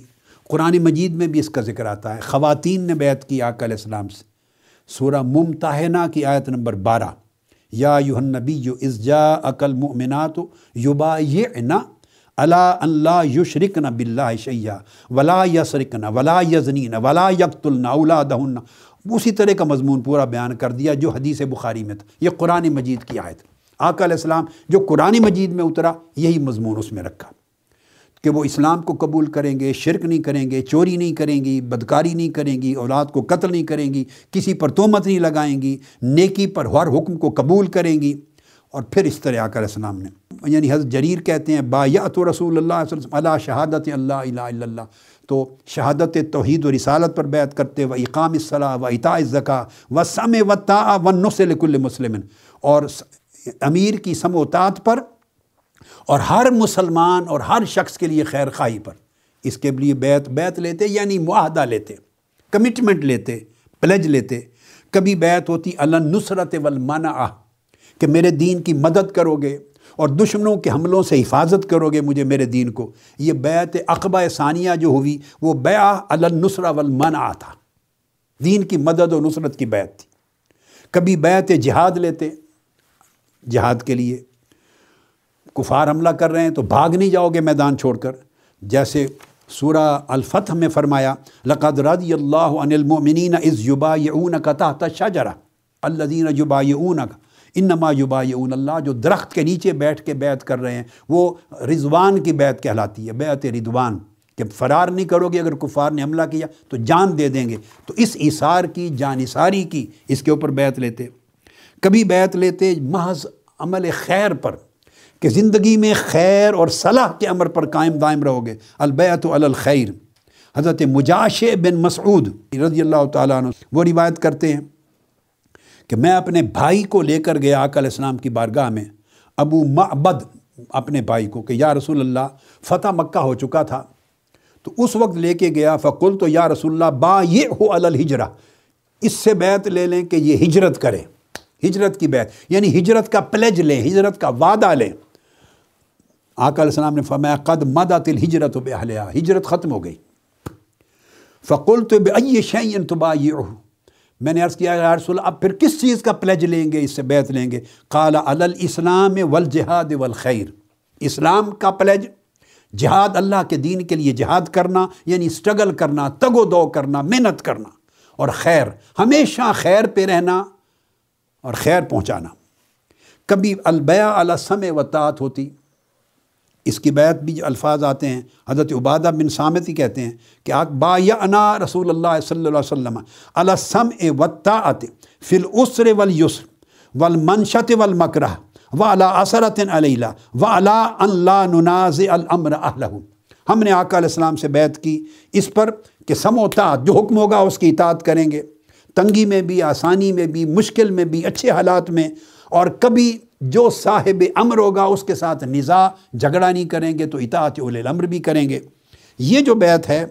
قرآن مجید میں بھی اس کا ذکر آتا ہے۔ خواتین نے بیعت کی آقا علیہ السلام سے۔ سورہ ممتحنہ کی آیت نمبر بارہ۔ یا یوہن نبی یو ازجا عقل مؤمنات یوبا یہ نا اللہ اللہ یشرک نہ بلّہ شیا ولا یسرک نہ ولا یزنین ولا یکت اولا دہن اسی طرح کا مضمون پورا بیان کر دیا جو حدیث بخاری میں تھا۔ یہ قرآن مجید کی آیت۔ آقا علیہ السلام جو قرآن مجید میں اترا، یہی مضمون اس میں رکھا۔ کہ وہ اسلام کو قبول کریں گے، شرک نہیں کریں گے، چوری نہیں کریں گی، بدکاری نہیں کریں گی، اولاد کو قتل نہیں کریں گی، کسی پر تومت نہیں لگائیں گی، نیکی پر ہر حکم کو قبول کریں گی۔ اور پھر اس طرح آ کر السلام نے یعنی حضرت جریر کہتے ہیں با تو رسول اللہ صلی اللہ اللہ شہادت اللہ الہ الا اللہ۔ تو شہادت توحید و رسالت پر بیعت کرتے، و اقام الصلاح و اطاع الزکا و سم و تا و نسل کل مسلم اور امیر کی سم و تعت پر اور ہر مسلمان اور ہر شخص کے لیے خیر خواہی پر۔ اس کے لیے بیت بیت لیتے یعنی معاہدہ لیتے کمٹمنٹ لیتے پلج لیتے۔ کبھی بیت ہوتی، اللہ نصرت والمنع کہ میرے دین کی مدد کرو گے اور دشمنوں کے حملوں سے حفاظت کرو گے مجھے میرے دین کو۔ یہ بیت اقبا ثانیہ جو ہوئی، وہ بیا النصرہ والمنع تھا۔ دین کی مدد و نصرت کی بیت تھی۔ کبھی بیت جہاد لیتے، جہاد کے لیے کفار حملہ کر رہے ہیں تو بھاگ نہیں جاؤ گے میدان چھوڑ کر۔ جیسے سورہ الفتح میں فرمایا، لقد رضی اللہ عن المؤمنین از یبایعونک تحت شجرہ الذین یبایعونک، انما یبایعون اللہ، جو درخت کے نیچے بیٹھ کے بیعت کر رہے ہیں، وہ رضوان کی بیعت کہلاتی ہے، بیعت رضوان۔ کہ فرار نہیں کرو گے، اگر کفار نے حملہ کیا تو جان دے دیں گے۔ تو اس اثار کی، جان اثاری کی اس کے اوپر بیعت لیتے۔ کبھی بیعت لیتے محض عمل خیر پر۔ کہ زندگی میں خیر اور صلاح کے عمر پر قائم دائم رہو گے۔ البیت الخیر۔ حضرت مجاش بن مسعود رضی اللہ تعالیٰ عنہ وہ روایت کرتے ہیں کہ میں اپنے بھائی کو لے کر گیا آقا علیہ السلام کی بارگاہ میں۔ ابو معبد اپنے بھائی کو کہ یا رسول اللہ، فتح مکہ ہو چکا تھا۔ تو اس وقت لے کے گیا فقل تو یا رسول اللہ با یہ ہو الحجرہ اس سے بیت لے لیں کہ یہ ہجرت کرے ہجرت کی بیت یعنی ہجرت کا پلیج لیں، ہجرت کا وعدہ لیں۔ آقا علیہ السلام نے فرمایا، قد مدت الحجرت بے ہجرت ختم ہو گئی۔ فقل تو بے شعین تو با میں نے عرض کیا، یا رسول اب پھر کس چیز کا پلیج لیں گے، اس سے بیت لیں گے؟ قال الاسلام والجہاد والخیر۔ اسلام کا پلیج جہاد اللہ کے دین کے لیے جہاد کرنا یعنی اسٹرگل کرنا، تگ و دو کرنا، محنت کرنا۔ اور خیر، ہمیشہ خیر پہ رہنا اور خیر پہنچانا۔ کبھی البیع علی سمع و طاعت ہوتی اس کی بیعت بھی الفاظ آتے ہیں، حضرت عبادہ بن سامتی کہتے ہیں کہ آگ با یا انا رسول اللہ صلی اللہ علیہ وسلم السم اے وطاعت فل اسر ولیسر والمنشت والمکرہ و علا اثرت علیہ و علا اللہ نناز الامر ہم نے آقا علیہ السلام سے بیعت کی اس پر کہ سم و تعت جو حکم ہوگا اس کی اطاعت کریں گے۔ تنگی میں بھی، آسانی میں بھی، مشکل میں بھی، اچھے حالات میں اور کبھی جو صاحب امر ہوگا اس کے ساتھ نزا جھگڑا نہیں کریں گے، تو اطاعت اول الامر بھی کریں گے۔ یہ جو بیعت ہے،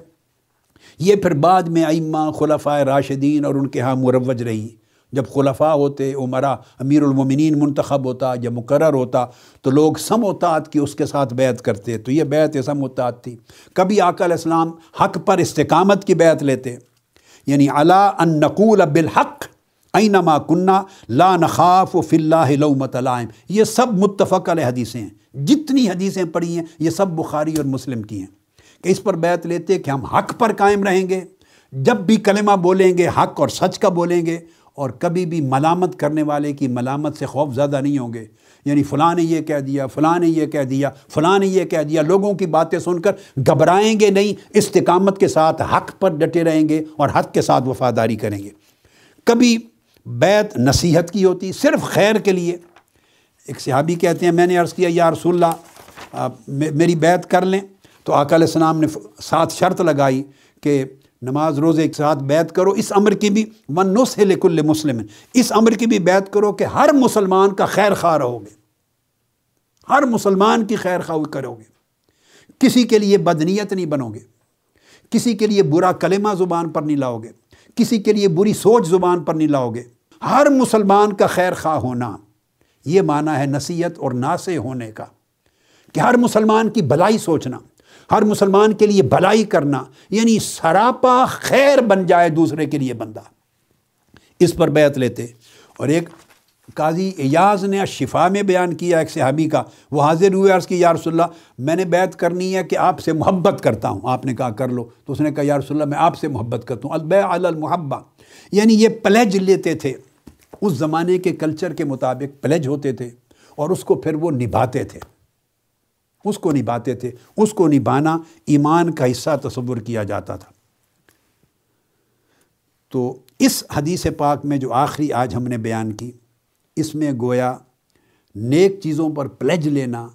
یہ پھر بعد میں ائمہ خلفۂ راشدین اور ان کے ہاں مروج رہی۔ جب خلفاء ہوتے، عمرہ امیر المومنین منتخب ہوتا، یا مقرر ہوتا، تو لوگ سم وطاعت کی اس کے ساتھ بیعت کرتے۔ تو یہ بیعت سم وطاعت تھی۔ کبھی آقا علیہ السلام حق پر استقامت کی بیعت لیتے۔ یعنی علا ان نقول بالحق اینما کنہ لا نخاف و فی اللہ لومت علائم یہ سب متفق علیہ حدیثیں ہیں۔ جتنی حدیثیں پڑھی ہیں، یہ سب بخاری اور مسلم کی ہیں۔ کہ اس پر بیعت لیتے کہ ہم حق پر قائم رہیں گے، جب بھی کلمہ بولیں گے، حق اور سچ کا بولیں گے، اور کبھی بھی ملامت کرنے والے کی ملامت سے خوف زیادہ نہیں ہوں گے۔ یعنی فلاں نے یہ کہہ دیا، فلاں نے یہ کہہ دیا، فلاں نے یہ کہہ دیا، لوگوں کی باتیں سن کر گھبرائیں گے نہیں، استقامت کے ساتھ حق پر ڈٹے رہیں گے اور حق کے ساتھ وفاداری کریں گے۔ کبھی بیت نصیحت کی ہوتی، صرف خیر کے لیے۔ ایک صحابی کہتے ہیں، میں نے عرض کیا، یا رسول اللہ میری بیت کر لیں۔ تو آقا علیہ السلام نے ساتھ شرط لگائی کہ نماز روزے ایک ساتھ بیت کرو، اس امر کی بھی، ون نس ہے لکل مسلم۔ اس امر کی بھی بیت کرو کہ ہر مسلمان کا خیر خواہ رہو گے ہر مسلمان کی خیر خواہ کرو گے۔ کسی کے لیے بدنیت نہیں بنو گے کسی کے لیے برا کلمہ زبان پر نہیں لاؤ گے کسی کے لیے بری سوچ زبان پر نہیں لاؤ گے ہر مسلمان کا خیر خواہ ہونا، یہ معنی ہے نصیحت اور ناسے ہونے کا۔ کہ ہر مسلمان کی بھلائی سوچنا، ہر مسلمان کے لیے بھلائی کرنا یعنی سراپا خیر بن جائے دوسرے کے لیے بندہ۔ اس پر بیعت لیتے۔ اور ایک قاضی ایاز نے شفا میں بیان کیا ایک صحابی کا، وہ حاضر ہوئے، عرض کی، یا رسول اللہ، میں نے بیعت کرنی ہے کہ آپ سے محبت کرتا ہوں۔ آپ نے کہا، کر لو۔ تو اس نے کہا، یا رسول اللہ، میں آپ سے محبت کرتا ہوں۔ البیع علی المحبہ۔ یعنی یہ پلیج لیتے تھے۔ اس زمانے کے کلچر کے مطابق پلیج ہوتے تھے اور اس کو پھر وہ نبھاتے تھے۔ اس کو نبھاتے تھے۔ اس کو نبھانا ایمان کا حصہ تصور کیا جاتا تھا۔ تو اس حدیث پاک میں جو آخری آج ہم نے بیان کی، اس میں گویا نیک چیزوں پر پلیج لینا،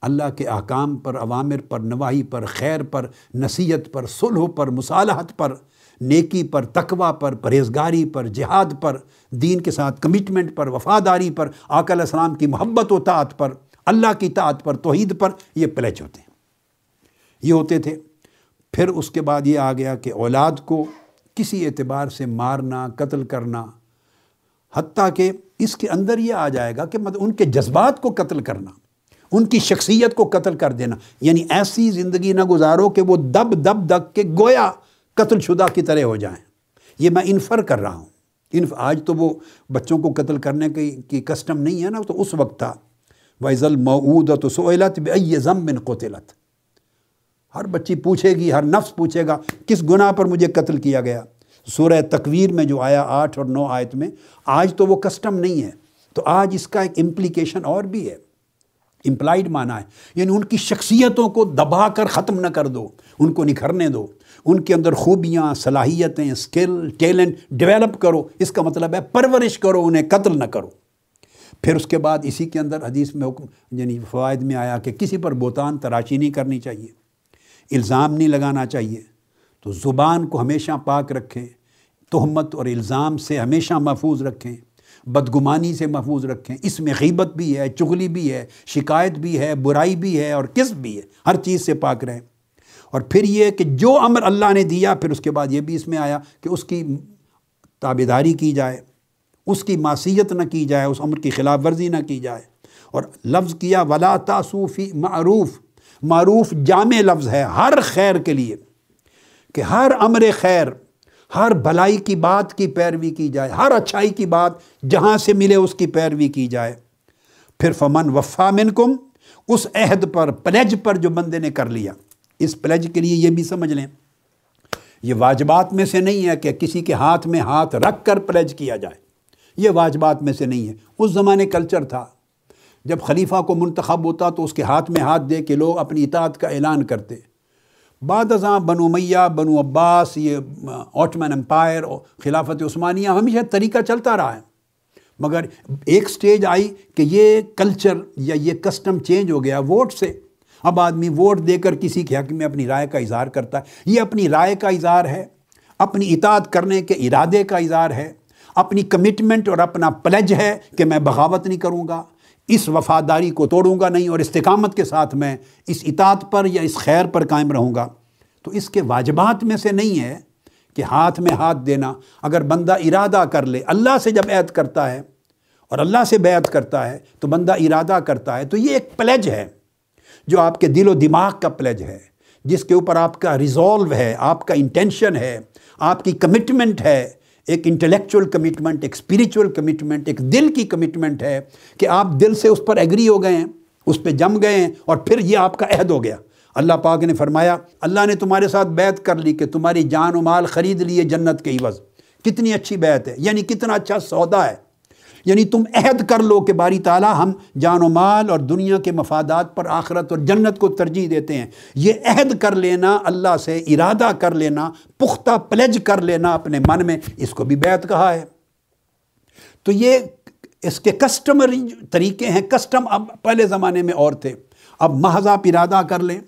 اللہ کے احکام پر عوامر پر نواحی پر، خیر پر، نصیحت پر، صلح پر، مصالحت پر نیکی پر، تقوی پر، پرہیزگاری پر، جہاد پر، دین کے ساتھ کمٹمنٹ پر، وفاداری پر، آقا علیہ السلام کی محبت و طاعت پر، اللہ کی طاعت پر، توحید پر یہ پلیچ ہوتے ہیں۔ یہ ہوتے تھے۔ پھر اس کے بعد یہ آ گیا کہ اولاد کو کسی اعتبار سے مارنا، قتل کرنا، حتیٰ کہ اس کے اندر یہ آ جائے گا کہ مطلب ان کے جذبات کو قتل کرنا، ان کی شخصیت کو قتل کر دینا۔ یعنی ایسی زندگی نہ گزارو کہ وہ دب دب دک کے گویا قتل شدہ کی طرح ہو جائیں۔ یہ میں انفر کر رہا ہوں۔ انف آج تو وہ بچوں کو قتل کرنے کی کسٹم نہیں ہے نا، تو اس وقت تھا۔ ویزل معود تو سویلت بے ضم بن قتلت۔ ہر بچی پوچھے گی، ہر نفس پوچھے گا، کس گناہ پر مجھے قتل کیا گیا؟ سورہ تکویر میں جو آیا آٹھ اور نو آیت میں، آج تو وہ کسٹم نہیں ہے۔ تو آج اس کا ایک امپلیکیشن اور بھی ہے۔ امپلائڈ معنی ہے۔ یعنی ان کی شخصیتوں کو دبا کر ختم نہ کر دو۔ ان کو نکھرنے دو۔ ان کے اندر خوبیاں، صلاحیتیں اسکل ٹیلنٹ ڈیولپ کرو۔ اس کا مطلب ہے پرورش کرو، انہیں قتل نہ کرو۔ پھر اس کے بعد اسی کے اندر حدیث میں حکم یعنی فوائد میں آیا کہ کسی پر بوتان تراشی نہیں کرنی چاہیے، الزام نہیں لگانا چاہیے۔ تو زبان کو ہمیشہ پاک رکھیں، تہمت اور الزام سے ہمیشہ محفوظ رکھیں، بدگمانی سے محفوظ رکھیں۔ اس میں غیبت بھی ہے، چغلی بھی ہے، شکایت بھی ہے، برائی بھی ہے اور کس بھی ہے۔ ہر چیز سے پاک رہیں۔ اور پھر یہ کہ جو امر اللہ نے دیا، پھر اس کے بعد یہ بھی اس میں آیا کہ اس کی تابیداری کی جائے، اس کی معصیت نہ کی جائے، اس امر کی خلاف ورزی نہ کی جائے۔ اور لفظ کیا، ولا تاسوفی معروف۔ معروف جامع لفظ ہے ہر خیر کے لیے، کہ ہر امر خیر، ہر بھلائی کی بات کی پیروی کی جائے، ہر اچھائی کی بات جہاں سے ملے اس کی پیروی کی جائے۔ پھر فمن وفا منکم اس عہد پر، پلیج پر جو بندے نے کر لیا۔ اس پلیج کے لیے یہ بھی سمجھ لیں۔ یہ واجبات میں سے نہیں ہے کہ کسی کے ہاتھ میں ہاتھ رکھ کر پلیج کیا جائے۔ یہ واجبات میں سے نہیں ہے۔ اس زمانے کلچر تھا۔ جب خلیفہ کو منتخب ہوتا تو اس کے ہاتھ میں ہاتھ دے کے لوگ اپنی اطاعت کا اعلان کرتے۔ بعد ازاں بنو میاں بنو عباس، یہ آٹمن امپائر خلافت عثمانیہ ہمیشہ طریقہ چلتا رہا ہے۔ مگر ایک سٹیج آئی کہ یہ کلچر یا یہ کسٹم چینج ہو گیا۔ ووٹ سے اب آدمی ووٹ دے کر کسی کے حق میں اپنی رائے کا اظہار کرتا ہے۔ یہ اپنی رائے کا اظہار ہے، اپنی اطاعت کرنے کے ارادے کا اظہار ہے۔ اپنی کمٹمنٹ اور اپنا پلج ہے کہ میں بغاوت نہیں کروں گا، اس وفاداری کو توڑوں گا نہیں اور استقامت کے ساتھ میں اس اطاعت پر یا اس خیر پر قائم رہوں گا۔ تو اس کے واجبات میں سے نہیں ہے کہ ہاتھ میں ہاتھ دینا۔ اگر بندہ ارادہ کر لے، اللہ سے جب عید کرتا ہے اور اللہ سے بیعت کرتا ہے تو بندہ ارادہ کرتا ہے۔ تو یہ ایک پلیج ہے۔ جو آپ کے دل و دماغ کا پلیج ہے، جس کے اوپر آپ کا ریزولو ہے، آپ کا انٹینشن ہے، آپ کی کمٹمنٹ ہے، ایک انٹلیکچوئل کمٹمنٹ ایک اسپریچول کمٹمنٹ ایک دل کی کمٹمنٹ ہے کہ آپ دل سے اس پر ایگری ہو گئے ہیں، اس پہ جم گئے ہیں اور پھر یہ آپ کا عہد ہو گیا۔ اللہ پاک نے فرمایا، اللہ نے تمہارے ساتھ بیعت کر لی کہ تمہاری جان و مال خرید لیے جنت کے عوض۔ کتنی اچھی بیت ہے یعنی کتنا اچھا سودا ہے۔ یعنی تم عہد کر لو کہ باری تعالیٰ ہم جان و مال اور دنیا کے مفادات پر آخرت اور جنت کو ترجیح دیتے ہیں۔ یہ عہد کر لینا، اللہ سے ارادہ کر لینا، پختہ پلج کر لینا اپنے من میں، اس کو بھی بیت کہا ہے۔ تو یہ اس کے کسٹمر طریقے ہیں۔ کسٹم اب پہلے زمانے میں اور تھے۔ اب محض آپ ارادہ کر لیں۔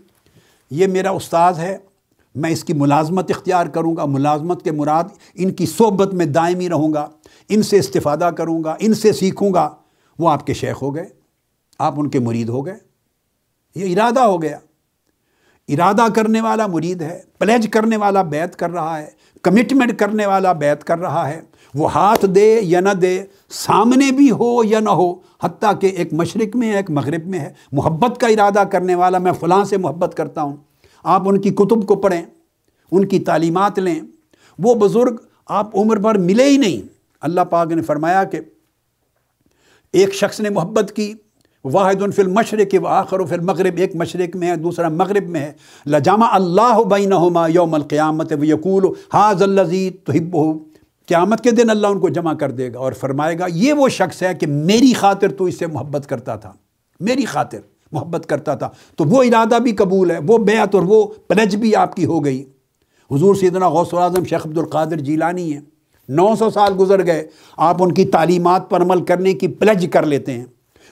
یہ میرا استاذ ہے۔ میں اس کی ملازمت اختیار کروں گا۔ ملازمت کے مراد ان کی صحبت میں دائمی رہوں گا۔ ان سے استفادہ کروں گا، ان سے سیکھوں گا، وہ آپ کے شیخ ہو گئے، آپ ان کے مرید ہو گئے، یہ ارادہ ہو گیا۔ ارادہ کرنے والا مرید ہے پلیج کرنے والا بیت کر رہا ہے کمٹمنٹ کرنے والا بیت کر رہا ہے۔ وہ ہاتھ دے یا نہ دے، سامنے بھی ہو یا نہ ہو، حتیٰ کہ ایک مشرق میں ہے ایک مغرب میں ہے۔ محبت کا ارادہ کرنے والا، میں فلاں سے محبت کرتا ہوں۔ آپ ان کی کتب کو پڑھیں، ان کی تعلیمات لیں۔ وہ بزرگ، آپ عمر بھر ملے ہی نہیں۔ اللہ پاک نے فرمایا کہ ایک شخص نے محبت کی، واحد فی المشرق و آخر و فی المغرب، ایک مشرق میں ہے، دوسرا مغرب میں ہے۔ لجامہ اللہ بینہما یوم القیامت و یقول حاض الزی تحب ہو قیامت کے دن اللہ ان کو جمع کر دے گا اور فرمائے گا، یہ وہ شخص ہے کہ میری خاطر تو اس سے محبت کرتا تھا، میری خاطر محبت کرتا تھا۔ تو وہ ارادہ بھی قبول ہے، وہ بیعت اور وہ پلج بھی آپ کی ہو گئی۔ حضور سیدنا غوث العظم شیخ عبد القادر جیلانی ہیں۔ نو سو سال گزر گئے، آپ ان کی تعلیمات پر عمل کرنے کی پلج کر لیتے ہیں۔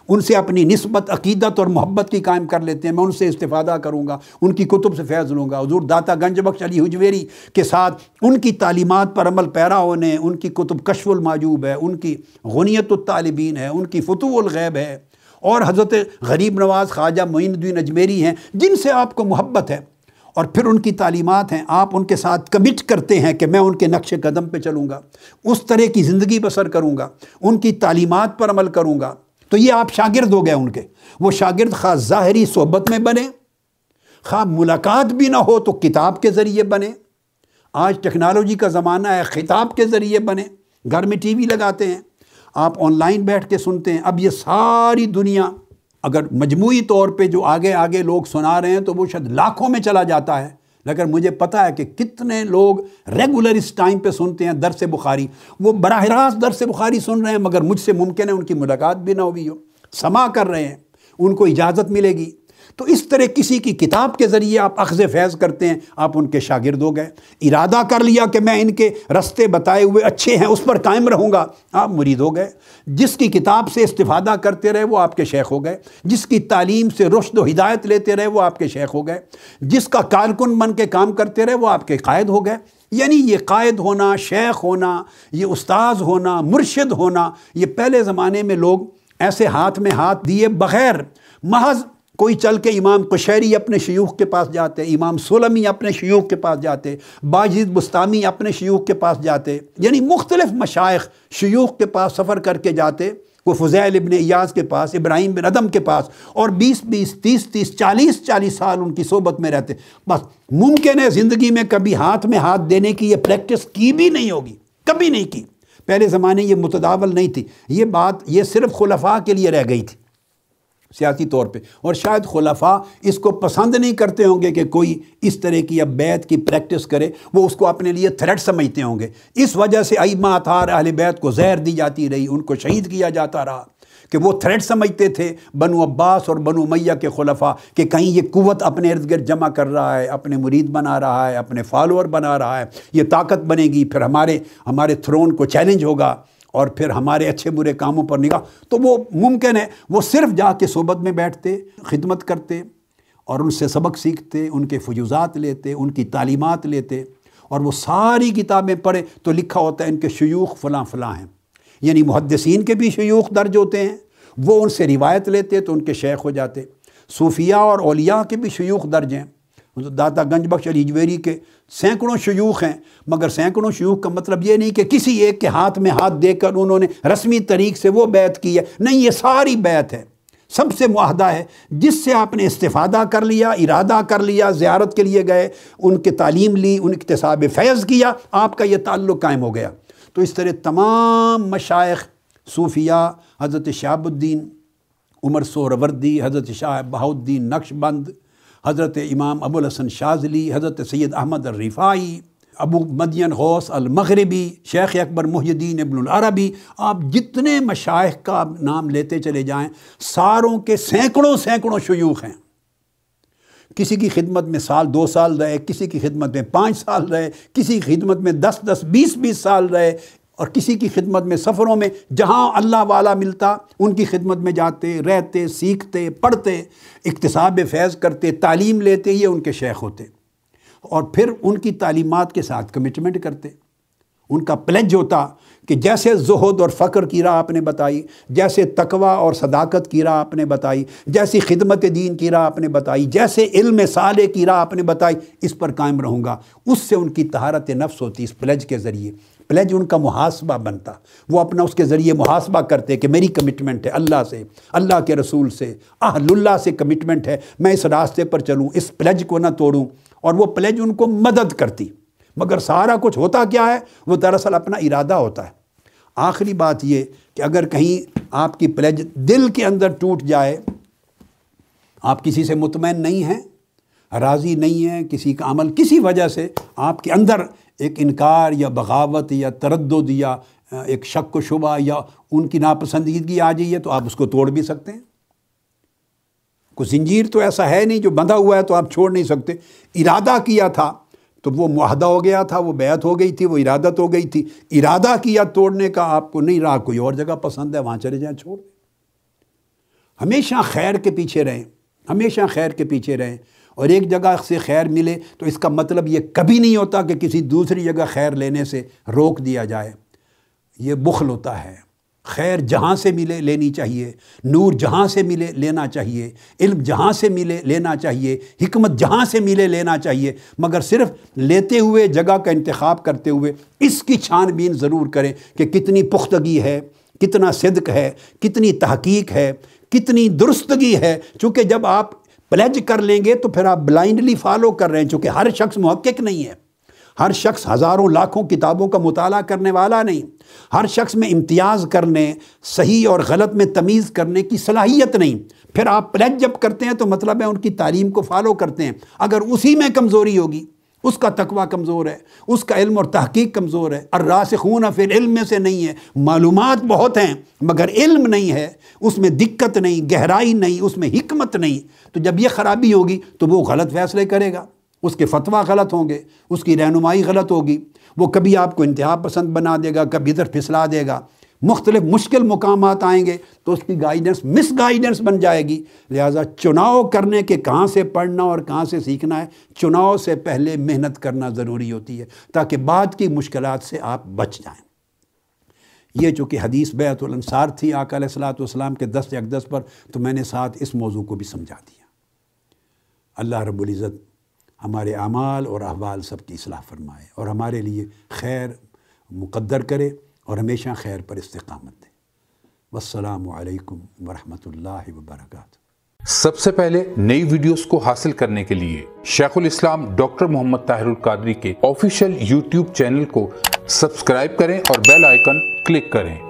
ان سے اپنی نسبت، عقیدت اور محبت کی قائم کر لیتے ہیں۔ میں ان سے استفادہ کروں گا، ان کی کتب سے فیض لوں گا۔ حضور داتا گنج بخش علی حجویری کے ساتھ ان کی تعلیمات پر عمل پیرا ہونے ان کی کتب کشف الماجوب ہے، ان کی غنیت الطالبین ہے، ان کی فتو الغیب ہے۔ اور حضرت غریب نواز خواجہ معین الدین اجمیری ہیں، جن سے آپ کو محبت ہے۔ اور پھر ان کی تعلیمات ہیں، آپ ان کے ساتھ کمٹ کرتے ہیں کہ میں ان کے نقش قدم پہ چلوں گا، اس طرح کی زندگی بسر کروں گا، ان کی تعلیمات پر عمل کروں گا۔ تو یہ آپ شاگرد ہو گئے ان کے۔ وہ شاگرد خواہ ظاہری صحبت میں بنے، خواہ ملاقات بھی نہ ہو تو کتاب کے ذریعے بنے۔ آج ٹیکنالوجی کا زمانہ ہے، خطاب کے ذریعے بنے۔ گھر میں ٹی وی لگاتے ہیں، آپ آن لائن بیٹھ کے سنتے ہیں۔ اب یہ ساری دنیا اگر مجموعی طور پہ جو آگے آگے لوگ سنا رہے ہیں تو وہ شاید لاکھوں میں چلا جاتا ہے۔ لیکن مجھے پتا ہے کہ کتنے لوگ ریگولر اس ٹائم پہ سنتے ہیں درس بخاری۔ وہ براہ راست درس بخاری سن رہے ہیں، مگر مجھ سے ممکن ہے ان کی ملاقات بھی نہ ہوئی ہو۔ سما کر رہے ہیں، ان کو اجازت ملے گی۔ تو اس طرح کسی کی کتاب کے ذریعے آپ اخذ فیض کرتے ہیں، آپ ان کے شاگرد ہو گئے۔ ارادہ کر لیا کہ میں ان کے رستے بتائے ہوئے اچھے ہیں، اس پر قائم رہوں گا۔ آپ مرید ہو گئے۔ جس کی کتاب سے استفادہ کرتے رہے، وہ آپ کے شیخ ہو گئے۔ جس کی تعلیم سے رشد و ہدایت لیتے رہے، وہ آپ کے شیخ ہو گئے۔ جس کا کارکن بن کے کام کرتے رہے، وہ آپ کے قائد ہو گئے۔ یعنی یہ قائد ہونا، شیخ ہونا، یہ استاذ ہونا، مرشد ہونا، یہ پہلے زمانے میں لوگ ایسے ہاتھ میں ہاتھ دیے بغیر محض کوئی چل کے امام قشیری اپنے شیوخ کے پاس جاتے، امام سلمی اپنے شیوخ کے پاس جاتے باجد بستانی اپنے شیوخ کے پاس جاتے یعنی مختلف مشائق شیوخ کے پاس سفر کر کے جاتے، وہ فضیل ابن ایاز کے پاس، ابراہیم بن ادم کے پاس، اور بیس بیس تیس تیس چالیس چالیس سال ان کی صحبت میں رہتے۔ بس ممکن ہے زندگی میں کبھی ہاتھ میں ہاتھ دینے کی یہ پریکٹس کی بھی نہیں ہوگی، کبھی نہیں کی۔ پہلے زمانے یہ متداول نہیں تھی، یہ بات یہ صرف خلفاء کے لیے رہ گئی تھی۔ سیاسی طور پہ۔ اور شاید خلفاء اس کو پسند نہیں کرتے ہوں گے کہ کوئی اس طرح کی اب بیت کی پریکٹس کرے، وہ اس کو اپنے لیے تھریٹ سمجھتے ہوں گے۔ اس وجہ سے ایما اتھار اہل بیت کو زہر دی جاتی رہی، ان کو شہید کیا جاتا رہا کہ وہ تھریٹ سمجھتے تھے بنو عباس اور بنو میہ کے خلفاء کہ کہیں یہ قوت اپنے ارد گرد جمع کر رہا ہے، اپنے مرید بنا رہا ہے، اپنے فالوور بنا رہا ہے، یہ طاقت بنے گی، پھر ہمارے ہمارے تھرون کو چیلنج ہوگا۔ اور پھر ہمارے اچھے برے کاموں پر نگاہ، تو وہ ممکن ہے، وہ صرف جا کے صحبت میں بیٹھتے، خدمت کرتے اور ان سے سبق سیکھتے، ان کے فجوزات لیتے، ان کی تعلیمات لیتے اور وہ ساری کتابیں پڑھے تو لکھا ہوتا ہے ان کے شیوخ فلاں فلاں ہیں۔ یعنی محدثین کے بھی شیوخ درج ہوتے ہیں، وہ ان سے روایت لیتے تو ان کے شیخ ہو جاتے۔ صوفیہ اور اولیاء کے بھی شیوخ درج ہیں۔ مطلب داتا گنج بخش علی جویری کے سینکڑوں شیوخ ہیں، مگر سینکڑوں شیوخ کا مطلب یہ نہیں کہ کسی ایک کے ہاتھ میں ہاتھ دے کر انہوں نے رسمی طریق سے وہ بیت کی ہے۔ نہیں، یہ ساری بیت ہے۔ سب سے معاہدہ ہے جس سے آپ نے استفادہ کر لیا، ارادہ کر لیا، زیارت کے لیے گئے، ان کے تعلیم لی، ان اقتصاب فیض کیا، آپ کا یہ تعلق قائم ہو گیا۔ تو اس طرح تمام مشائق صوفیہ حضرت شہاب الدین، عمر سہروردی حضرت شاہ بہاؤدین نقش بند حضرت امام ابو الحسن شاذلی، حضرت سید احمد الرفائی ابو مدین غوث المغربی، شیخ اکبر محی الدین ابن العربی، آپ جتنے مشائق کا نام لیتے چلے جائیں، ساروں کے سینکڑوں سینکڑوں شیوخ ہیں۔ کسی کی خدمت میں سال دو سال رہے، کسی کی خدمت میں پانچ سال رہے، کسی کی خدمت میں دس دس بیس بیس سال رہے اور کسی کی خدمت میں سفروں میں جہاں اللہ والا ملتا، ان کی خدمت میں جاتے، رہتے، سیکھتے، پڑھتے اقتصاب فیض کرتے، تعلیم لیتے، یہ ان کے شیخ ہوتے۔ اور پھر ان کی تعلیمات کے ساتھ کمٹمنٹ کرتے۔ ان کا پلج ہوتا کہ جیسے زہد اور فقر کی راہ آپ نے بتائی، جیسے تقوی اور صداقت کی راہ آپ نے بتائی، جیسی خدمت دین کی راہ آپ نے بتائی، جیسے علم صالح کی راہ آپ نے بتائی، اس پر قائم رہوں گا۔ اس سے ان کی تہارت نفس ہوتی، اس پلج کے ذریعے۔ پلج ان کا محاسبہ بنتا۔ وہ اپنا اس کے ذریعے محاسبہ کرتے کہ میری کمٹمنٹ ہے اللہ سے، اللہ کے رسول سے اہل اللہ سے کمٹمنٹ ہے۔ میں اس راستے پر چلوں، اس پلج کو نہ توڑوں۔ اور وہ پلج ان کو مدد کرتی۔ مگر سارا کچھ ہوتا کیا ہے؟ وہ دراصل اپنا ارادہ ہوتا ہے۔ آخری بات یہ کہ اگر کہیں آپ کی پلیج دل کے اندر ٹوٹ جائے، آپ کسی سے مطمئن نہیں ہیں، راضی نہیں ہیں، کسی کا عمل کسی وجہ سے آپ کے اندر ایک انکار یا بغاوت یا تردد یا ایک شک و شبہ یا ان کی ناپسندیدگی آ جائیے تو آپ اس کو توڑ بھی سکتے ہیں۔ کوئی زنجیر تو ایسا ہے نہیں جو بندھا ہوا ہے تو آپ چھوڑ نہیں سکتے۔ ارادہ کیا تھا تو وہ معاہدہ ہو گیا تھا، وہ بیعت ہو گئی تھی، وہ ارادت ہو گئی تھی۔ ارادہ کیا توڑنے کا، آپ کو نہیں، رہا، کوئی اور جگہ پسند ہے، وہاں چلے جائیں، چھوڑ دیں۔ ہمیشہ خیر کے پیچھے رہیں، ہمیشہ خیر کے پیچھے رہیں۔ اور ایک جگہ سے خیر ملے تو اس کا مطلب یہ کبھی نہیں ہوتا کہ کسی دوسری جگہ خیر لینے سے روک دیا جائے۔ یہ بخل ہوتا ہے۔ خیر جہاں سے ملے لینی چاہیے، نور جہاں سے ملے لینا چاہیے، علم جہاں سے ملے لینا چاہیے، حکمت جہاں سے ملے لینا چاہیے۔ مگر صرف لیتے ہوئے جگہ کا انتخاب کرتے ہوئے اس کی چھان بین ضرور کریں کہ کتنی پختگی ہے، کتنا صدق ہے، کتنی تحقیق ہے، کتنی درستگی ہے۔ چونکہ جب آپ پلیج کر لیں گے تو پھر آپ بلائنڈلی فالو کر رہے ہیں چونکہ ہر شخص محقق نہیں ہے ہر شخص ہزاروں لاکھوں کتابوں کا مطالعہ کرنے والا نہیں ہر شخص میں امتیاز کرنے صحیح اور غلط میں تمیز کرنے کی صلاحیت نہیں پھر آپ پلیج جب کرتے ہیں تو مطلب ہے ان کی تعلیم کو فالو کرتے ہیں اگر اسی میں کمزوری ہوگی اس کا تقوی کمزور ہے، اس کا علم اور تحقیق کمزور ہے۔ اور راسخون پھر علم میں سے نہیں ہے۔ معلومات بہت ہیں، مگر علم نہیں ہے۔ اس میں دقت نہیں، گہرائی نہیں، اس میں حکمت نہیں۔ تو جب یہ خرابی ہوگی تو وہ غلط فیصلے کرے گا۔ اس کے فتویٰ غلط ہوں گے، اس کی رہنمائی غلط ہوگی۔ وہ کبھی آپ کو انتہا پسند بنا دے گا، کبھی ادھر پھسلا دے گا۔ مختلف مشکل مقامات آئیں گے تو اس کی گائیڈنس مس گائیڈنس بن جائے گی۔ لہٰذا چناؤ کرنے کے کہاں سے پڑھنا اور کہاں سے سیکھنا ہے، چناؤ سے پہلے محنت کرنا ضروری ہوتی ہے تاکہ بعد کی مشکلات سے آپ بچ جائیں۔ یہ چونکہ حدیث بیعت الانصار تھی، آقا علیہ السلاۃ والسلام کے دس اقدس پر، تو میں نے ساتھ اس موضوع کو بھی سمجھا دیا۔ اللہ رب العزت ہمارے اعمال اور احوال سب کی اصلاح فرمائے اور ہمارے لیے خیر مقدر کرے۔ اور ہمیشہ خیر پر استقامت دے۔ والسلام علیکم ورحمۃ اللہ وبرکاتہ۔ سب سے پہلے نئی ویڈیوز کو حاصل کرنے کے لیے شیخ الاسلام ڈاکٹر محمد طاہر القادری کے آفیشیل یوٹیوب چینل کو سبسکرائب کریں اور بیل آئیکن کلک کریں۔